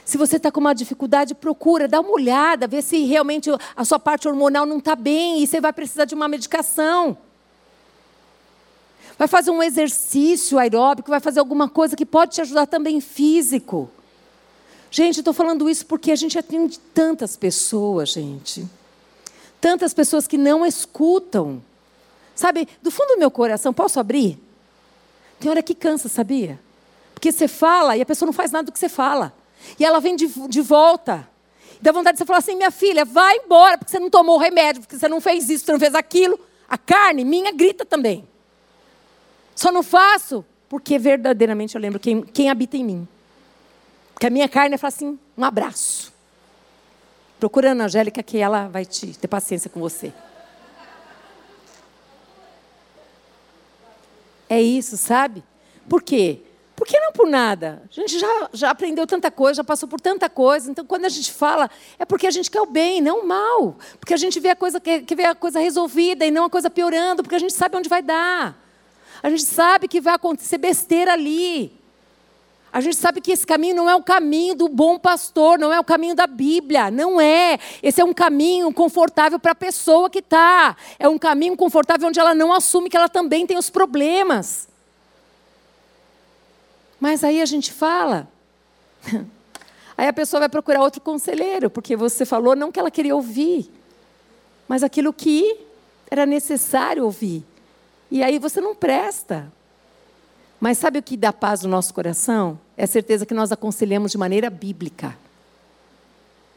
Se você está com uma dificuldade, procura, dá uma olhada, vê se realmente a sua parte hormonal não está bem e você vai precisar de uma medicação. Vai fazer um exercício aeróbico, vai fazer alguma coisa que pode te ajudar também físico. Gente, estou falando isso porque a gente atende tantas pessoas, gente. Tantas pessoas que não escutam. Sabe, do fundo do meu coração, posso abrir? Tem hora que cansa, sabia? Porque você fala e a pessoa não faz nada do que você fala. E ela vem de, de volta. Dá vontade de você falar assim: minha filha, vai embora, porque você não tomou o remédio, porque você não fez isso, você não fez aquilo. A carne minha grita também. Só não faço porque verdadeiramente eu lembro quem, quem habita em mim. Porque a minha carne fala assim: um abraço. Procura a Angélica que ela vai te ter paciência com você. É isso, sabe? Por quê? Porque não por nada. A gente já, já aprendeu tanta coisa, já passou por tanta coisa. Então, quando a gente fala, é porque a gente quer o bem, não o mal. Porque a gente vê a coisa, quer, quer ver a coisa resolvida e não a coisa piorando, porque a gente sabe onde vai dar. A gente sabe que vai acontecer besteira ali. A gente sabe que esse caminho não é o caminho do bom pastor, não é o caminho da Bíblia, não é. Esse é um caminho confortável para a pessoa que está. É um caminho confortável onde ela não assume que ela também tem os problemas. Mas aí a gente fala. Aí a pessoa vai procurar outro conselheiro, porque você falou não que ela queria ouvir, mas aquilo que era necessário ouvir. E aí você não presta. Mas sabe o que dá paz no nosso coração? É a certeza que nós aconselhamos de maneira bíblica.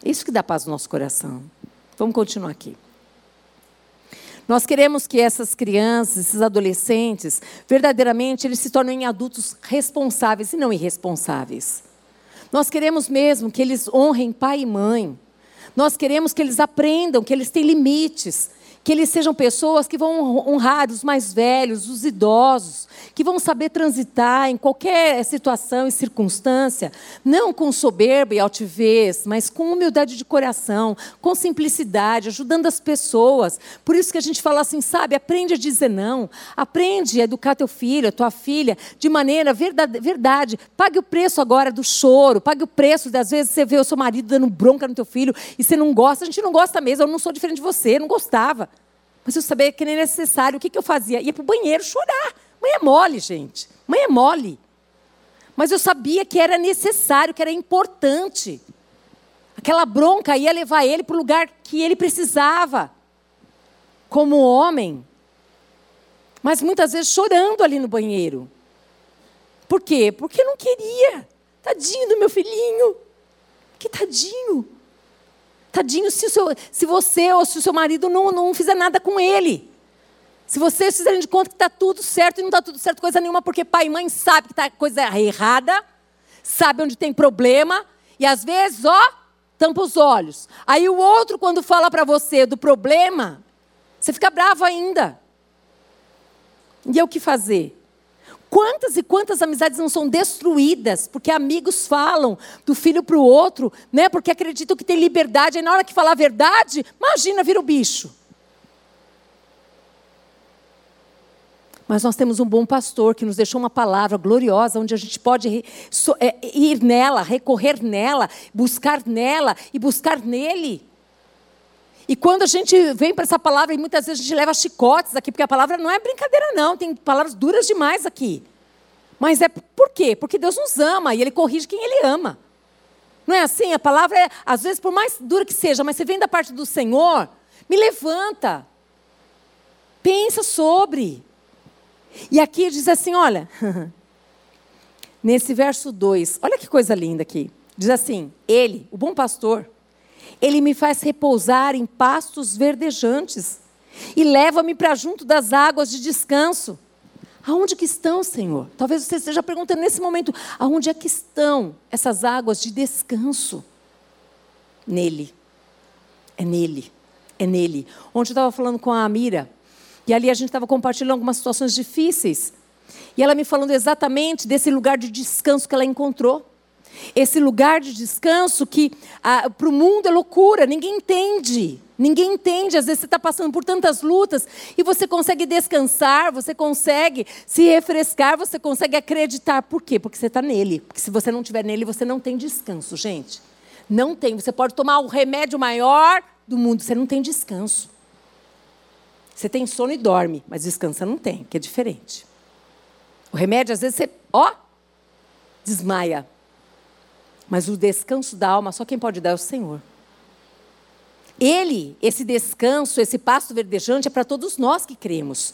Isso que dá paz no nosso coração. Vamos continuar aqui. Nós queremos que essas crianças, esses adolescentes, verdadeiramente eles se tornem adultos responsáveis e não irresponsáveis. Nós queremos mesmo que eles honrem pai e mãe. Nós queremos que eles aprendam que eles têm limites, que eles sejam pessoas que vão honrar os mais velhos, os idosos, que vão saber transitar em qualquer situação e circunstância, não com soberba e altivez, mas com humildade de coração, com simplicidade, ajudando as pessoas. Por isso que a gente fala assim, sabe, aprende a dizer não, aprende a educar teu filho, a tua filha, de maneira verdade, verdade. Pague o preço agora do choro, pague o preço, das vezes você vê o seu marido dando bronca no teu filho e você não gosta, a gente não gosta mesmo, eu não sou diferente de você, não gostava. Mas eu sabia que nem necessário. O que, que eu fazia? Ia para o banheiro chorar. Mãe é mole, gente. Mãe é mole. Mas eu sabia que era necessário, que era importante. Aquela bronca ia levar ele para o lugar que ele precisava, como homem. Mas muitas vezes chorando ali no banheiro. Por quê? Porque não queria. Tadinho do meu filhinho. Que tadinho. Tadinho se, seu, se você ou se o seu marido não, não fizer nada com ele. Se vocês fizerem de conta que está tudo certo e não está tudo certo coisa nenhuma, porque pai e mãe sabem que está coisa errada, sabe onde tem problema, e às vezes, ó, tampa os olhos. Aí o outro, quando fala para você do problema, você fica bravo ainda. E é o que fazer? Quantas e quantas amizades não são destruídas porque amigos falam do filho para o outro, né? Porque acreditam que tem liberdade, aí na hora que falar a verdade, imagina, vira o bicho. Mas nós temos um bom pastor que nos deixou uma palavra gloriosa, onde a gente pode é, ir nela, recorrer nela, buscar nela e buscar nele. E quando a gente vem para essa palavra, e muitas vezes a gente leva chicotes aqui, porque a palavra não é brincadeira, não. Tem palavras duras demais aqui. Mas é por quê? Porque Deus nos ama e Ele corrige quem Ele ama. Não é assim? A palavra é, às vezes, por mais dura que seja, mas você vem da parte do Senhor, me levanta. Pensa sobre. E aqui diz assim: olha, nesse verso 2, olha que coisa linda aqui. Diz assim: Ele, o bom pastor, ele me faz repousar em pastos verdejantes e leva-me para junto das águas de descanso. Aonde que estão, Senhor? Talvez você esteja perguntando nesse momento, aonde é que estão essas águas de descanso? Nele. É nele. É nele. Ontem eu estava falando com a Amira, E ali a gente estava compartilhando algumas situações difíceis. E ela me falando exatamente desse lugar de descanso que ela encontrou. Esse lugar de descanso que para o mundo é loucura, ninguém entende. Ninguém entende, às vezes você está passando por tantas lutas e você consegue descansar, você consegue se refrescar, você consegue acreditar. Por quê? Porque você está nele. Porque se você não estiver nele, você não tem descanso, gente. Não tem. Você pode tomar o remédio maior do mundo, você não tem descanso. Você tem sono e dorme, mas descansa não tem, que é diferente. O remédio, às vezes, você, ó, desmaia. Mas o descanso da alma, só quem pode dar é o Senhor. Ele, esse descanso, esse pasto verdejante é para todos nós que cremos.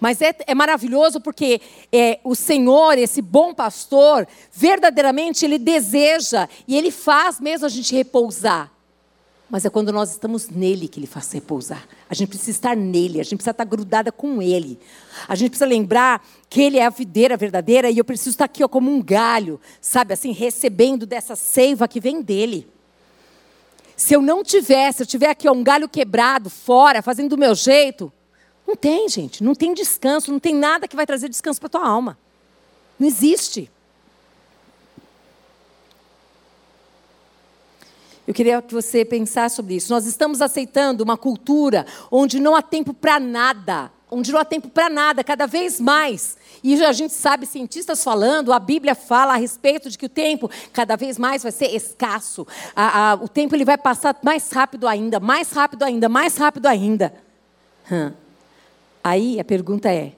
Mas é, é maravilhoso porque é, o Senhor, esse bom pastor, verdadeiramente ele deseja e ele faz mesmo a gente repousar. Mas é quando nós estamos nele que ele faz repousar. A gente precisa estar nele, a gente precisa estar grudada com ele. A gente precisa lembrar que ele é a videira verdadeira e eu preciso estar aqui ó, como um galho, sabe, assim, recebendo dessa seiva que vem dele. Se eu não tivesse, se eu tiver aqui ó, um galho quebrado, fora, fazendo do meu jeito, não tem, gente, não tem descanso, não tem nada que vai trazer descanso para tua alma. Não existe. Eu queria que você pensasse sobre isso. Nós estamos aceitando uma cultura onde não há tempo para nada, onde não há tempo para nada, cada vez mais. E a gente sabe, cientistas falando, a Bíblia fala a respeito de que o tempo cada vez mais vai ser escasso. A, a, o tempo ele vai passar mais rápido ainda, mais rápido ainda, mais rápido ainda. Hum. Aí a pergunta é: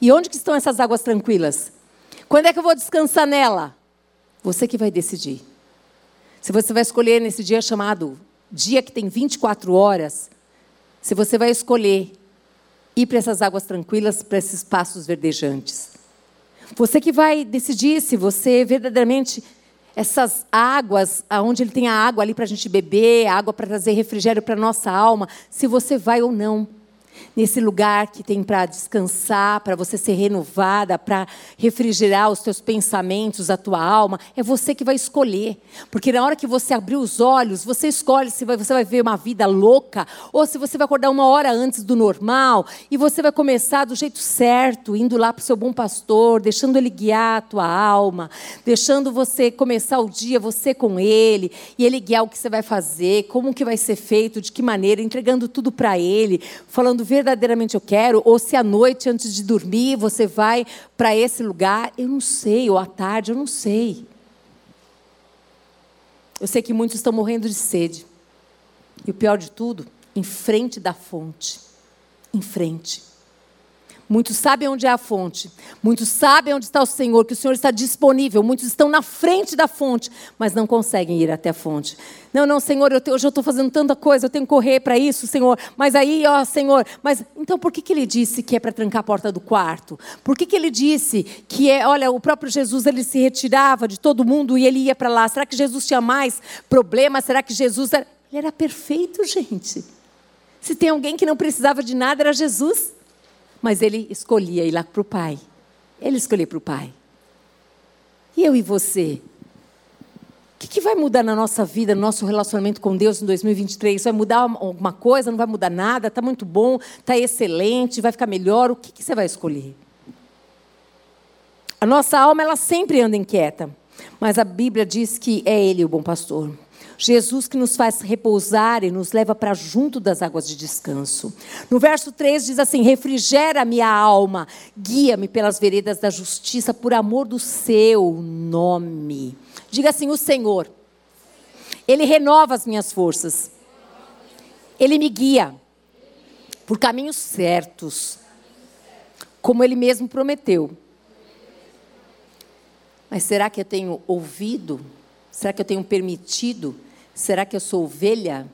e onde que estão essas águas tranquilas? Quando é que eu vou descansar nela? Você que vai decidir. Se você vai escolher nesse dia chamado dia que tem 24 horas, se você vai escolher ir para essas águas tranquilas, para esses passos verdejantes. Você que vai decidir se você verdadeiramente essas águas, aonde ele tem a água ali para a gente beber, água para trazer refrigério para a nossa alma, se você vai ou não nesse lugar que tem para descansar, para você ser renovada, para refrigerar os teus pensamentos, a tua alma, é você que vai escolher. Porque na hora que você abrir os olhos, você escolhe se você vai ver uma vida louca ou se você vai acordar uma hora antes do normal e você vai começar do jeito certo, indo lá para o seu bom pastor, deixando ele guiar a tua alma, deixando você começar o dia você com ele e ele guiar o que você vai fazer, como que vai ser feito, de que maneira, entregando tudo para ele, falando verdadeiramente eu quero, ou se à noite, antes de dormir, você vai para esse lugar, eu não sei, ou à tarde, eu não sei. Eu sei que muitos estão morrendo de sede. E o pior de tudo, em frente da fonte. Em frente. Muitos sabem onde é a fonte. Muitos sabem onde está o Senhor, que o Senhor está disponível. Muitos estão na frente da fonte, mas não conseguem ir até a fonte. Não, não, Senhor, eu te, hoje eu estou fazendo tanta coisa, eu tenho que correr para isso, Senhor. Mas aí, ó, Senhor, mas então por que, que ele disse que é para trancar a porta do quarto? Por que, que ele disse que é, olha, o próprio Jesus ele se retirava de todo mundo e ele ia para lá? Será que Jesus tinha mais problemas? Será que Jesus era... Ele era perfeito, gente. Se tem alguém que não precisava de nada, era Jesus. Mas ele escolhia ir lá para o Pai. Ele escolheu para o Pai. E eu e você? O que, que, vai mudar na nossa vida, no nosso relacionamento com Deus em 2023? Vai mudar alguma coisa? Não vai mudar nada? Está muito bom? Está excelente? Vai ficar melhor? O que, que você vai escolher? A nossa alma, ela sempre anda inquieta. Mas a Bíblia diz que é Ele o bom pastor. Jesus que nos faz repousar e nos leva para junto das águas de descanso. No verso 3 diz assim: Refrigera-me a alma, guia-me pelas veredas da justiça por amor do seu nome. Diga assim: O Senhor, Ele renova as minhas forças, Ele me guia por caminhos certos, como Ele mesmo prometeu. Mas será que eu tenho ouvido? Será que eu tenho permitido Será que eu sou ovelha?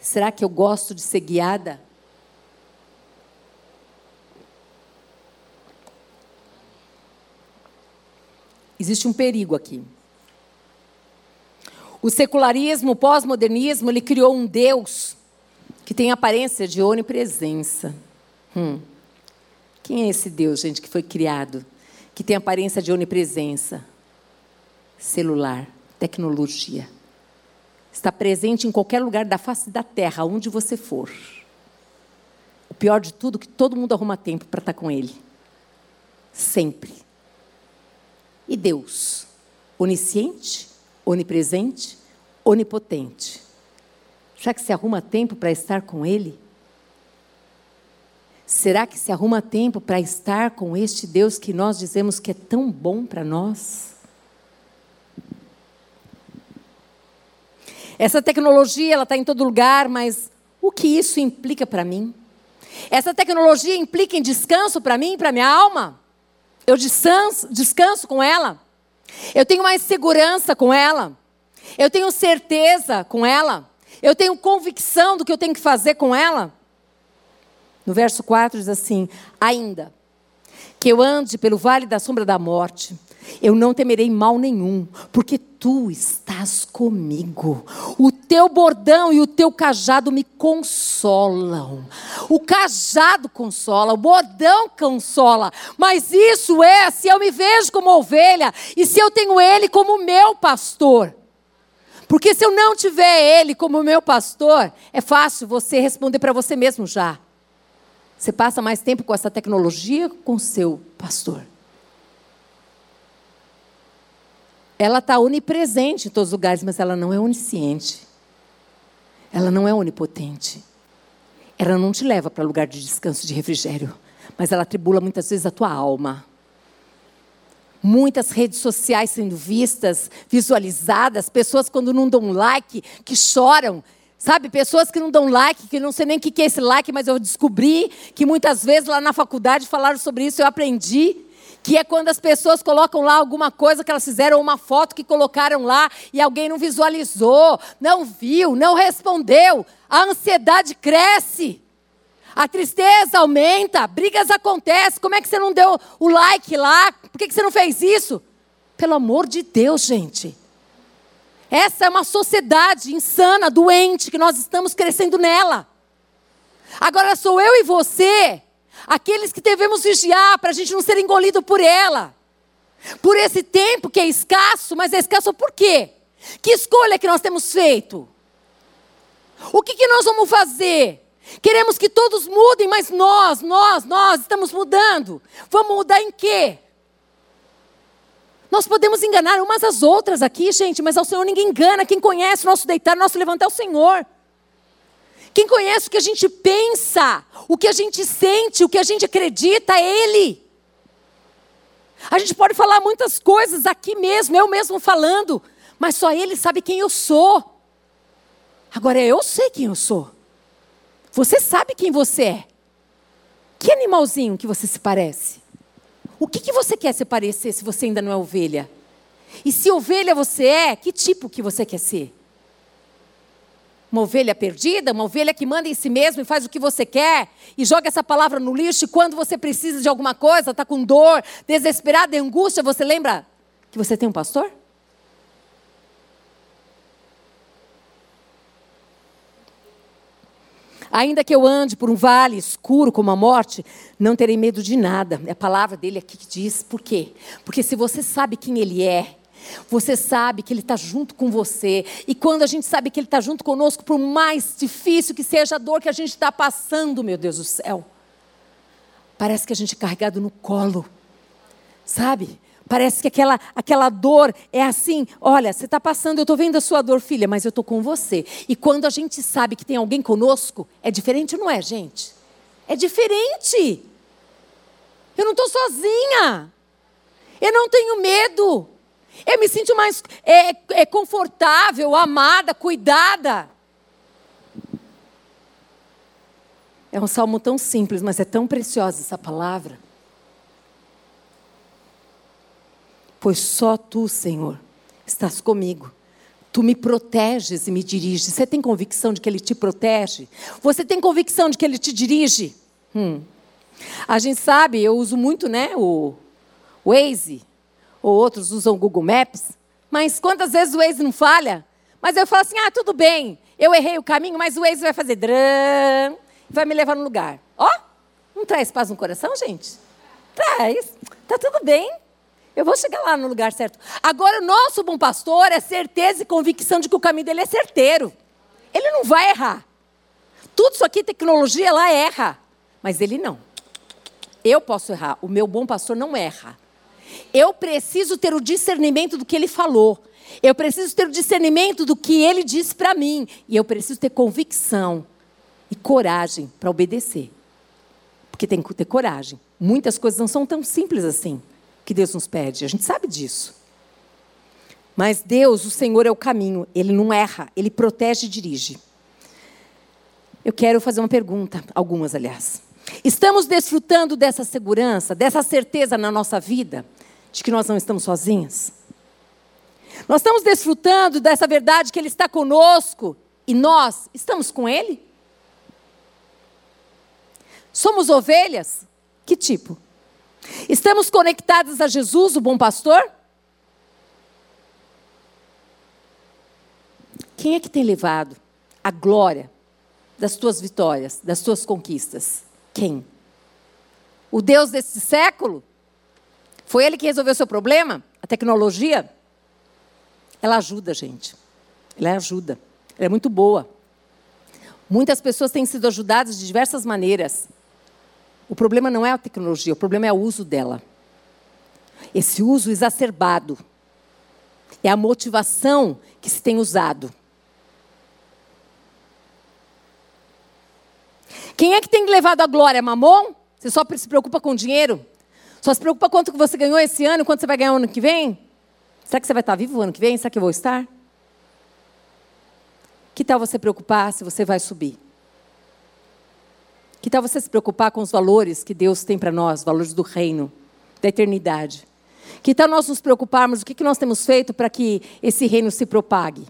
Será que eu gosto de ser guiada? Existe um perigo aqui. O secularismo, o pós-modernismo, ele criou um Deus que tem aparência de onipresença. Hum. Quem é esse Deus, gente, que foi criado, que tem aparência de onipresença? Celular, tecnologia. Está presente em qualquer lugar da face da terra, onde você for. O pior de tudo é que todo mundo arruma tempo para estar com Ele. Sempre. E Deus? Onisciente, onipresente, onipotente. Será que se arruma tempo para estar com Ele? Será que se arruma tempo para estar com este Deus que nós dizemos que é tão bom para nós? Essa tecnologia ela está em todo lugar, mas o que isso implica para mim? Essa tecnologia implica em descanso para mim, para minha alma? Eu descanso, descanso com ela? Eu tenho mais segurança com ela? Eu tenho certeza com ela? Eu tenho convicção do que eu tenho que fazer com ela? No verso 4 diz assim: Ainda que eu ande pelo vale da sombra da morte, eu não temerei mal nenhum, porque tu estás comigo. O teu bordão e o teu cajado me consolam. O cajado consola, o bordão consola. Mas isso é se eu me vejo como ovelha e se eu tenho ele como meu pastor. Porque se eu não tiver ele como meu pastor, é fácil você responder para você mesmo já. Você passa mais tempo com essa tecnologia com seu pastor. Ela está onipresente em todos os lugares, mas ela não é onisciente. Ela não é onipotente. Ela não te leva para lugar de descanso, de refrigério, mas ela tribula muitas vezes a tua alma. Muitas redes sociais sendo vistas, visualizadas, pessoas quando não dão like, que choram, Sabe, pessoas que não dão like, que não sei nem o que é esse like, mas eu descobri que muitas vezes lá na faculdade falaram sobre isso, eu aprendi que é quando as pessoas colocam lá alguma coisa que elas fizeram, uma foto que colocaram lá e alguém não visualizou, não viu, não respondeu. A ansiedade cresce. A tristeza aumenta, brigas acontecem. Como é que você não deu o like lá? Por que você não fez isso? Pelo amor de Deus, gente. Essa é uma sociedade insana, doente, que nós estamos crescendo nela. Agora sou eu e você aqueles que devemos vigiar para a gente não ser engolido por ela. Por esse tempo que é escasso, mas é escasso por quê? Que escolha que nós temos feito? O que, que nós vamos fazer? Queremos que todos mudem, mas nós, nós, nós estamos mudando. Vamos mudar em quê? Nós podemos enganar umas às outras aqui, gente, mas ao Senhor ninguém engana. Quem conhece o nosso deitar, o nosso levantar é o Senhor. Quem conhece o que a gente pensa, o que a gente sente, o que a gente acredita, é Ele. A gente pode falar muitas coisas aqui mesmo, eu mesmo falando, mas só Ele sabe quem eu sou. Agora eu sei quem eu sou. Você sabe quem você é. Que animalzinho que você se parece? O que, que você quer se parecer se você ainda não é ovelha? E se ovelha você é, que tipo que você quer ser? Uma ovelha perdida, uma ovelha que manda em si mesmo e faz o que você quer e joga essa palavra no lixo e quando você precisa de alguma coisa, está com dor, desesperada, angústia, você lembra que você tem um pastor? Ainda que eu ande por um vale escuro como a morte, não terei medo de nada. É a palavra dele aqui que diz. Por quê? Porque se você sabe quem ele é, você sabe que Ele está junto com você. E quando a gente sabe que Ele está junto conosco, por mais difícil que seja a dor que a gente está passando, meu Deus do céu, parece que a gente é carregado no colo. Sabe? Parece que aquela, aquela dor é assim: olha, você está passando, eu estou vendo a sua dor, filha, mas eu estou com você. E quando a gente sabe que tem alguém conosco, é diferente, não é, gente? É diferente. Eu não estou sozinha. Eu não tenho medo. Eu me sinto mais é, é confortável, amada, cuidada. É um salmo tão simples, mas é tão preciosa essa palavra. Pois só tu, Senhor, estás comigo. Tu me proteges e me diriges. Você tem convicção de que Ele te protege? Você tem convicção de que Ele te dirige? Hum. A gente sabe, eu uso muito né, o Waze ou outros usam Google Maps. Mas quantas vezes o Waze não falha? Mas eu falo assim: ah, tudo bem, eu errei o caminho, mas o Waze vai fazer drã, vai me levar no lugar. Ó, não traz paz no coração, gente? Traz, tá tudo bem. Eu vou chegar lá no lugar certo. Agora, o nosso bom pastor é certeza e convicção de que o caminho dele é certeiro. Ele não vai errar. Tudo isso aqui, tecnologia, ela erra. mas ele não. Eu posso errar, o meu bom pastor não erra. Eu preciso ter o discernimento do que ele falou. Eu preciso ter o discernimento do que ele disse para mim. E eu preciso ter convicção e coragem para obedecer. Porque tem que ter coragem. Muitas coisas não são tão simples assim que Deus nos pede. A gente sabe disso. Mas Deus, o Senhor, é o caminho. Ele não erra, ele protege e dirige. Eu quero fazer uma pergunta, algumas, aliás. Estamos desfrutando dessa segurança, dessa certeza na nossa vida, de que nós não estamos sozinhas? Nós estamos desfrutando dessa verdade que Ele está conosco e nós estamos com Ele? Somos ovelhas? Que tipo? Estamos conectadas a Jesus, o bom pastor? Quem é que tem levado a glória das tuas vitórias, das tuas conquistas? Quem? O Deus desse século? Foi ele que resolveu o seu problema? A tecnologia? Ela ajuda, gente. Ela ajuda. Ela é muito boa. Muitas pessoas têm sido ajudadas de diversas maneiras. O problema não é a tecnologia, o problema é o uso dela. Esse uso exacerbado. É a motivação que se tem usado. Quem é que tem levado a glória? Mamon? Você só se preocupa com dinheiro? Só se preocupa quanto que você ganhou esse ano, quanto você vai ganhar ano que vem? Será que você vai estar vivo ano que vem? Será que eu vou estar? Que tal você preocupar se você vai subir? Que tal você se preocupar com os valores que Deus tem para nós, valores do reino, da eternidade? Que tal nós nos preocuparmos o que nós temos feito para que esse reino se propague?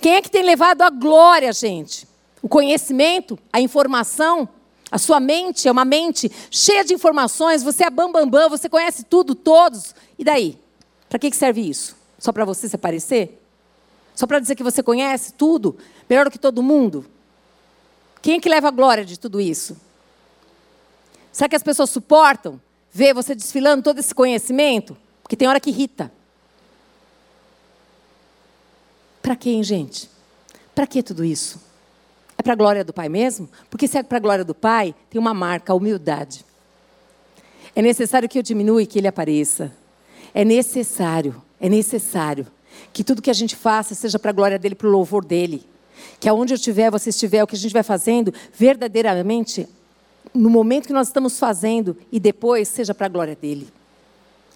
Quem é que tem levado a glória, gente? O conhecimento, a informação, a sua mente é uma mente cheia de informações, você é bambambam, bam, bam, você conhece tudo, todos. E daí? Para que serve isso? Só para você se aparecer? Só para dizer que você conhece tudo, melhor do que todo mundo? Quem é que leva a glória de tudo isso? Será que as pessoas suportam ver você desfilando todo esse conhecimento? Porque tem hora que irrita. Para quem, gente? Para que tudo isso? É para a glória do Pai mesmo? Porque se é para a glória do Pai, tem uma marca, a humildade. É necessário que eu diminua e que Ele apareça. É necessário, é necessário que tudo que a gente faça seja para a glória dele, para o louvor dele. Que aonde eu estiver, você estiver, o que a gente vai fazendo, verdadeiramente, no momento que nós estamos fazendo e depois, seja para a glória dele.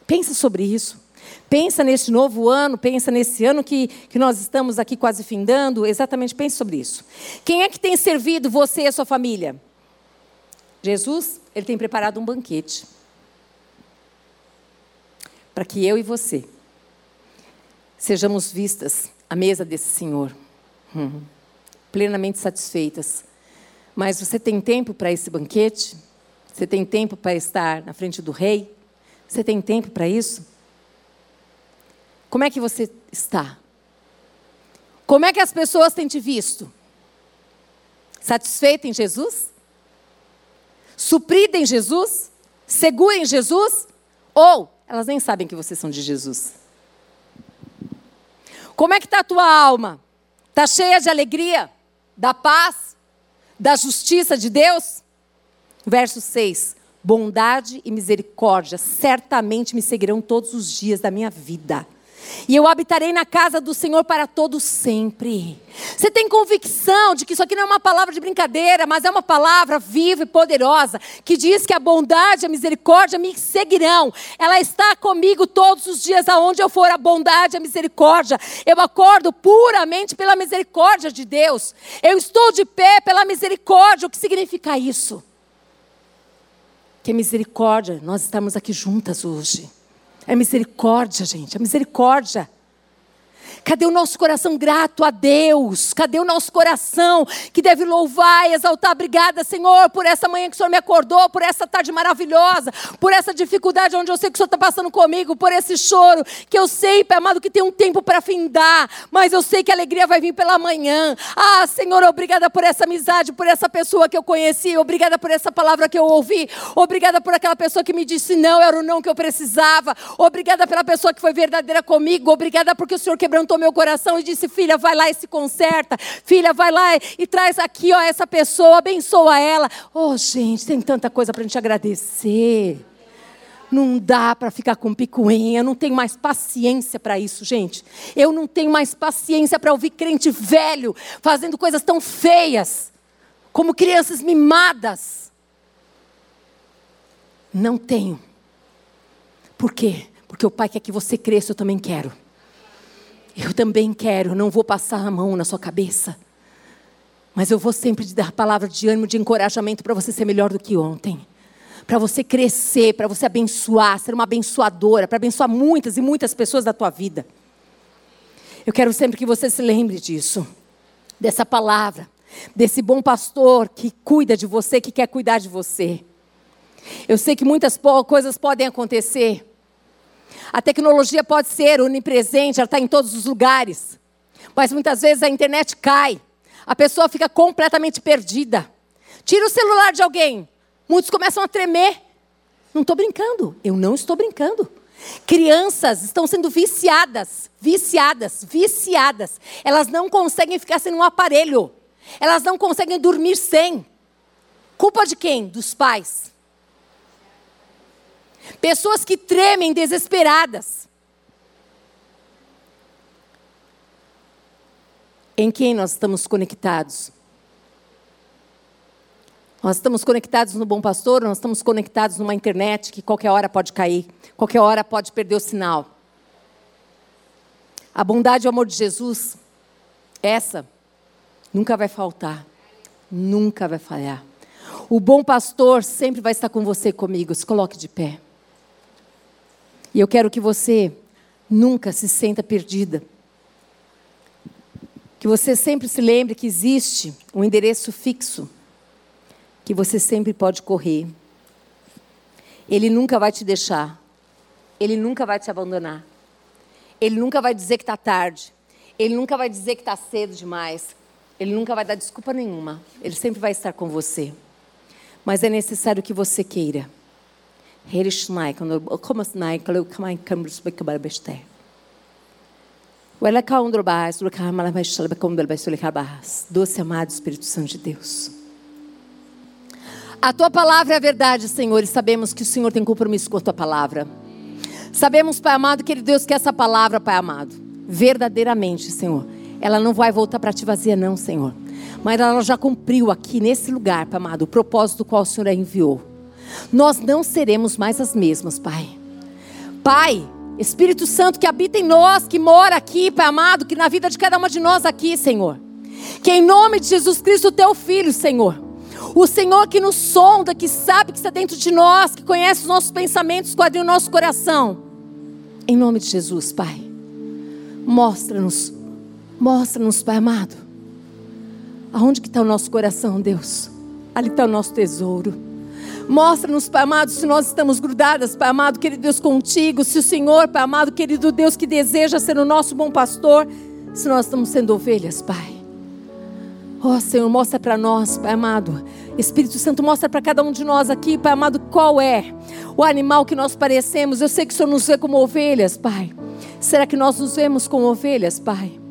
Pensa sobre isso. Pensa neste novo ano, pensa nesse ano que, que nós estamos aqui quase findando, exatamente pense sobre isso. Quem é que tem servido você e a sua família? Jesus, ele tem preparado um banquete para que eu e você sejamos vistas à mesa desse Senhor, hum, plenamente satisfeitas. Mas você tem tempo para esse banquete? Você tem tempo para estar na frente do Rei? Você tem tempo para isso? Como é que você está? Como é que as pessoas têm te visto? Satisfeita em Jesus? Suprida em Jesus? Segura em Jesus? Ou elas nem sabem que vocês são de Jesus. Como é que está a tua alma? Está cheia de alegria, da paz, da justiça de Deus? Verso 6. Bondade e misericórdia certamente me seguirão todos os dias da minha vida e eu habitarei na casa do Senhor para todo sempre. Você tem convicção de que isso aqui não é uma palavra de brincadeira, mas é uma palavra viva e poderosa, que diz que a bondade e a misericórdia me seguirão. Ela está comigo todos os dias aonde eu for, a bondade e a misericórdia. Eu acordo puramente pela misericórdia de Deus. Eu estou de pé pela misericórdia. O que significa isso? Que misericórdia, nós estamos aqui juntas hoje. É misericórdia, gente, é misericórdia. Cadê o nosso coração grato a Deus? Cadê o nosso coração que deve louvar e exaltar? Obrigada, Senhor, por essa manhã que o Senhor me acordou, por essa tarde maravilhosa, por essa dificuldade onde eu sei que o Senhor está passando comigo, por esse choro que eu sei, Pai amado, que tem um tempo para findar, mas eu sei que a alegria vai vir pela manhã. Ah, Senhor, obrigada por essa amizade, por essa pessoa que eu conheci, obrigada por essa palavra que eu ouvi, obrigada por aquela pessoa que me disse não, era o não que eu precisava, obrigada pela pessoa que foi verdadeira comigo, obrigada porque o Senhor quebrantou quebrantou meu coração e disse: Filha, vai lá e se conserta. Filha, vai lá e traz aqui, ó, essa pessoa, abençoa ela. Oh, gente, tem tanta coisa para a gente agradecer. Não dá para ficar com picuinha, não tenho mais paciência para isso, gente. Eu não tenho mais paciência para ouvir crente velho fazendo coisas tão feias, como crianças mimadas. Não tenho. Por quê? Porque o Pai quer que você cresça, eu também quero. Eu também quero, não vou passar a mão na sua cabeça. Mas eu vou sempre te dar palavra de ânimo, de encorajamento para você ser melhor do que ontem para você crescer, para você abençoar, ser uma abençoadora, para abençoar muitas e muitas pessoas da tua vida. Eu quero sempre que você se lembre disso, dessa palavra, desse bom pastor que cuida de você, que quer cuidar de você. Eu sei que muitas coisas podem acontecer. A tecnologia pode ser onipresente, ela está em todos os lugares. Mas muitas vezes a internet cai, a pessoa fica completamente perdida. Tira o celular de alguém, Muitos começam a tremer. Não estou brincando, eu não estou brincando. Crianças estão sendo viciadas, viciadas, viciadas. Elas não conseguem ficar sem um aparelho. Elas não conseguem dormir sem. Culpa de quem? Dos pais. Pessoas que tremem desesperadas. Em quem nós estamos conectados? Nós estamos conectados no Bom Pastor, nós estamos conectados numa internet que qualquer hora pode cair, qualquer hora pode perder o sinal. A bondade e o amor de Jesus, essa, nunca vai faltar, nunca vai falhar. O bom pastor sempre vai estar com você e comigo. Se coloque de pé. E eu quero que você nunca se sinta perdida. Que você sempre se lembre que existe um endereço fixo que você sempre pode correr. Ele nunca vai te deixar. Ele nunca vai te abandonar. Ele nunca vai dizer que está tarde. Ele nunca vai dizer que está cedo demais. Ele nunca vai dar desculpa nenhuma. Ele sempre vai estar com você. Mas é necessário que você queira. Doce amado Espírito Santo de Deus. A tua palavra é a verdade, Senhor, e sabemos que o Senhor tem compromisso com a tua palavra. Sabemos, Pai amado, querido Deus, que essa palavra, Pai amado, verdadeiramente, Senhor, ela não vai voltar para ti vazia, não, Senhor. Mas ela já cumpriu aqui nesse lugar, Pai amado, o propósito do qual o Senhor a enviou. Nós não seremos mais as mesmas, Pai. Pai, Espírito Santo que habita em nós, que mora aqui, Pai amado, que na vida de cada uma de nós aqui, Senhor. Que em nome de Jesus Cristo, teu Filho, Senhor, o Senhor que nos sonda, que sabe que está dentro de nós, que conhece os nossos pensamentos, esquadrinha o nosso coração. Em nome de Jesus, Pai. Mostra-nos, mostra-nos, Pai amado. Aonde que está o nosso coração, Deus? Ali está o nosso tesouro. Mostra-nos, Pai amado, se nós estamos grudadas, Pai amado, querido Deus, contigo. Se o Senhor, Pai amado, querido Deus, que deseja ser o nosso bom pastor, se nós estamos sendo ovelhas, Pai. Oh, Senhor, mostra para nós, Pai amado. Espírito Santo, mostra para cada um de nós aqui, Pai amado, qual é o animal que nós parecemos. Eu sei que o Senhor nos vê como ovelhas, Pai. Será que nós nos vemos como ovelhas, Pai?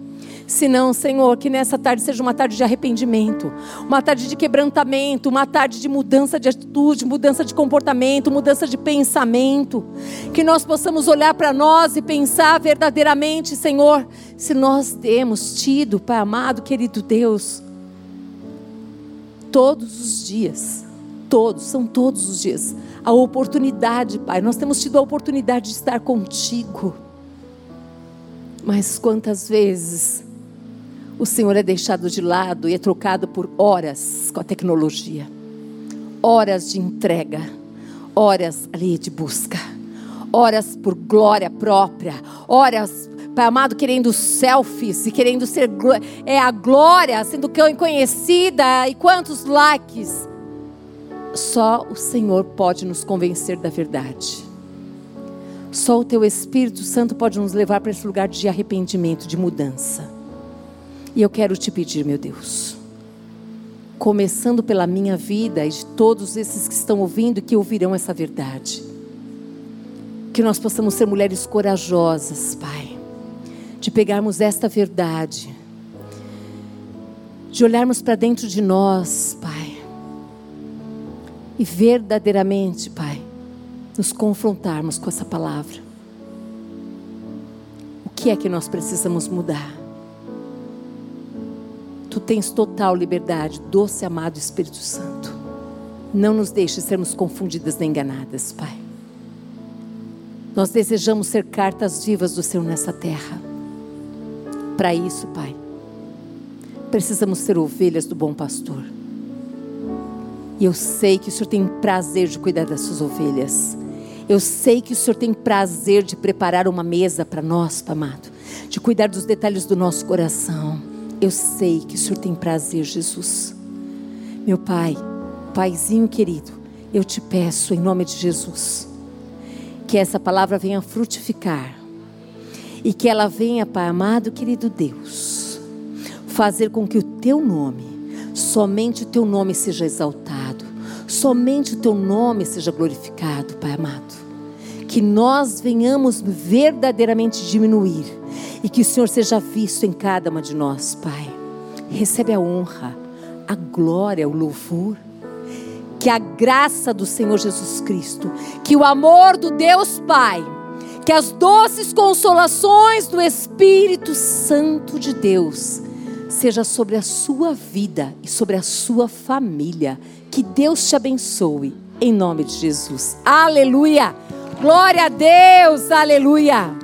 Se não, Senhor, que nessa tarde seja uma tarde de arrependimento, uma tarde de quebrantamento, uma tarde de mudança de atitude, mudança de comportamento, mudança de pensamento. Que nós possamos olhar para nós e pensar verdadeiramente, Senhor, se nós temos tido, Pai amado, querido Deus, todos os dias, todos, são todos os dias, a oportunidade, Pai. Nós temos tido a oportunidade de estar contigo. Mas quantas vezes o Senhor é deixado de lado e é trocado por horas com a tecnologia, horas de entrega, horas ali de busca, horas por glória própria, horas Pai amado, querendo selfies e querendo ser é a glória, sendo conhecida e quantos likes. Só o Senhor pode nos convencer da verdade. Só o teu Espírito Santo pode nos levar para esse lugar de arrependimento, de mudança. E eu quero te pedir, meu Deus, começando pela minha vida e de todos esses que estão ouvindo e que ouvirão essa verdade, que nós possamos ser mulheres corajosas, Pai de pegarmos esta verdade, de olharmos para dentro de nós, Pai, e verdadeiramente, Pai, nos confrontarmos com essa palavra. O que é que nós precisamos mudar? Tu tens total liberdade, doce amado Espírito Santo. Não nos deixe sermos confundidas nem enganadas, Pai. Nós desejamos ser cartas vivas do Senhor nessa terra. Para isso, Pai, precisamos ser ovelhas do bom pastor. E eu sei que o Senhor tem prazer de cuidar das suas ovelhas. Eu sei que o Senhor tem prazer de preparar uma mesa para nós, amado, de cuidar dos detalhes do nosso coração. Eu sei que o Senhor tem prazer, Jesus. Meu Pai, Paizinho querido, eu te peço em nome de Jesus que essa palavra venha frutificar e que ela venha, Pai amado, querido Deus, fazer com que o teu nome, somente o teu nome seja exaltado, somente o teu nome seja glorificado, Pai amado. Que nós venhamos verdadeiramente diminuir e que o Senhor seja visto em cada uma de nós, Pai. Recebe a honra, a glória, o louvor que a graça do Senhor Jesus Cristo, que o amor do Deus Pai, que as doces consolações do Espírito Santo de Deus seja sobre a sua vida e sobre a sua família. Que Deus te abençoe em nome de Jesus. Aleluia! Glória a Deus! Aleluia!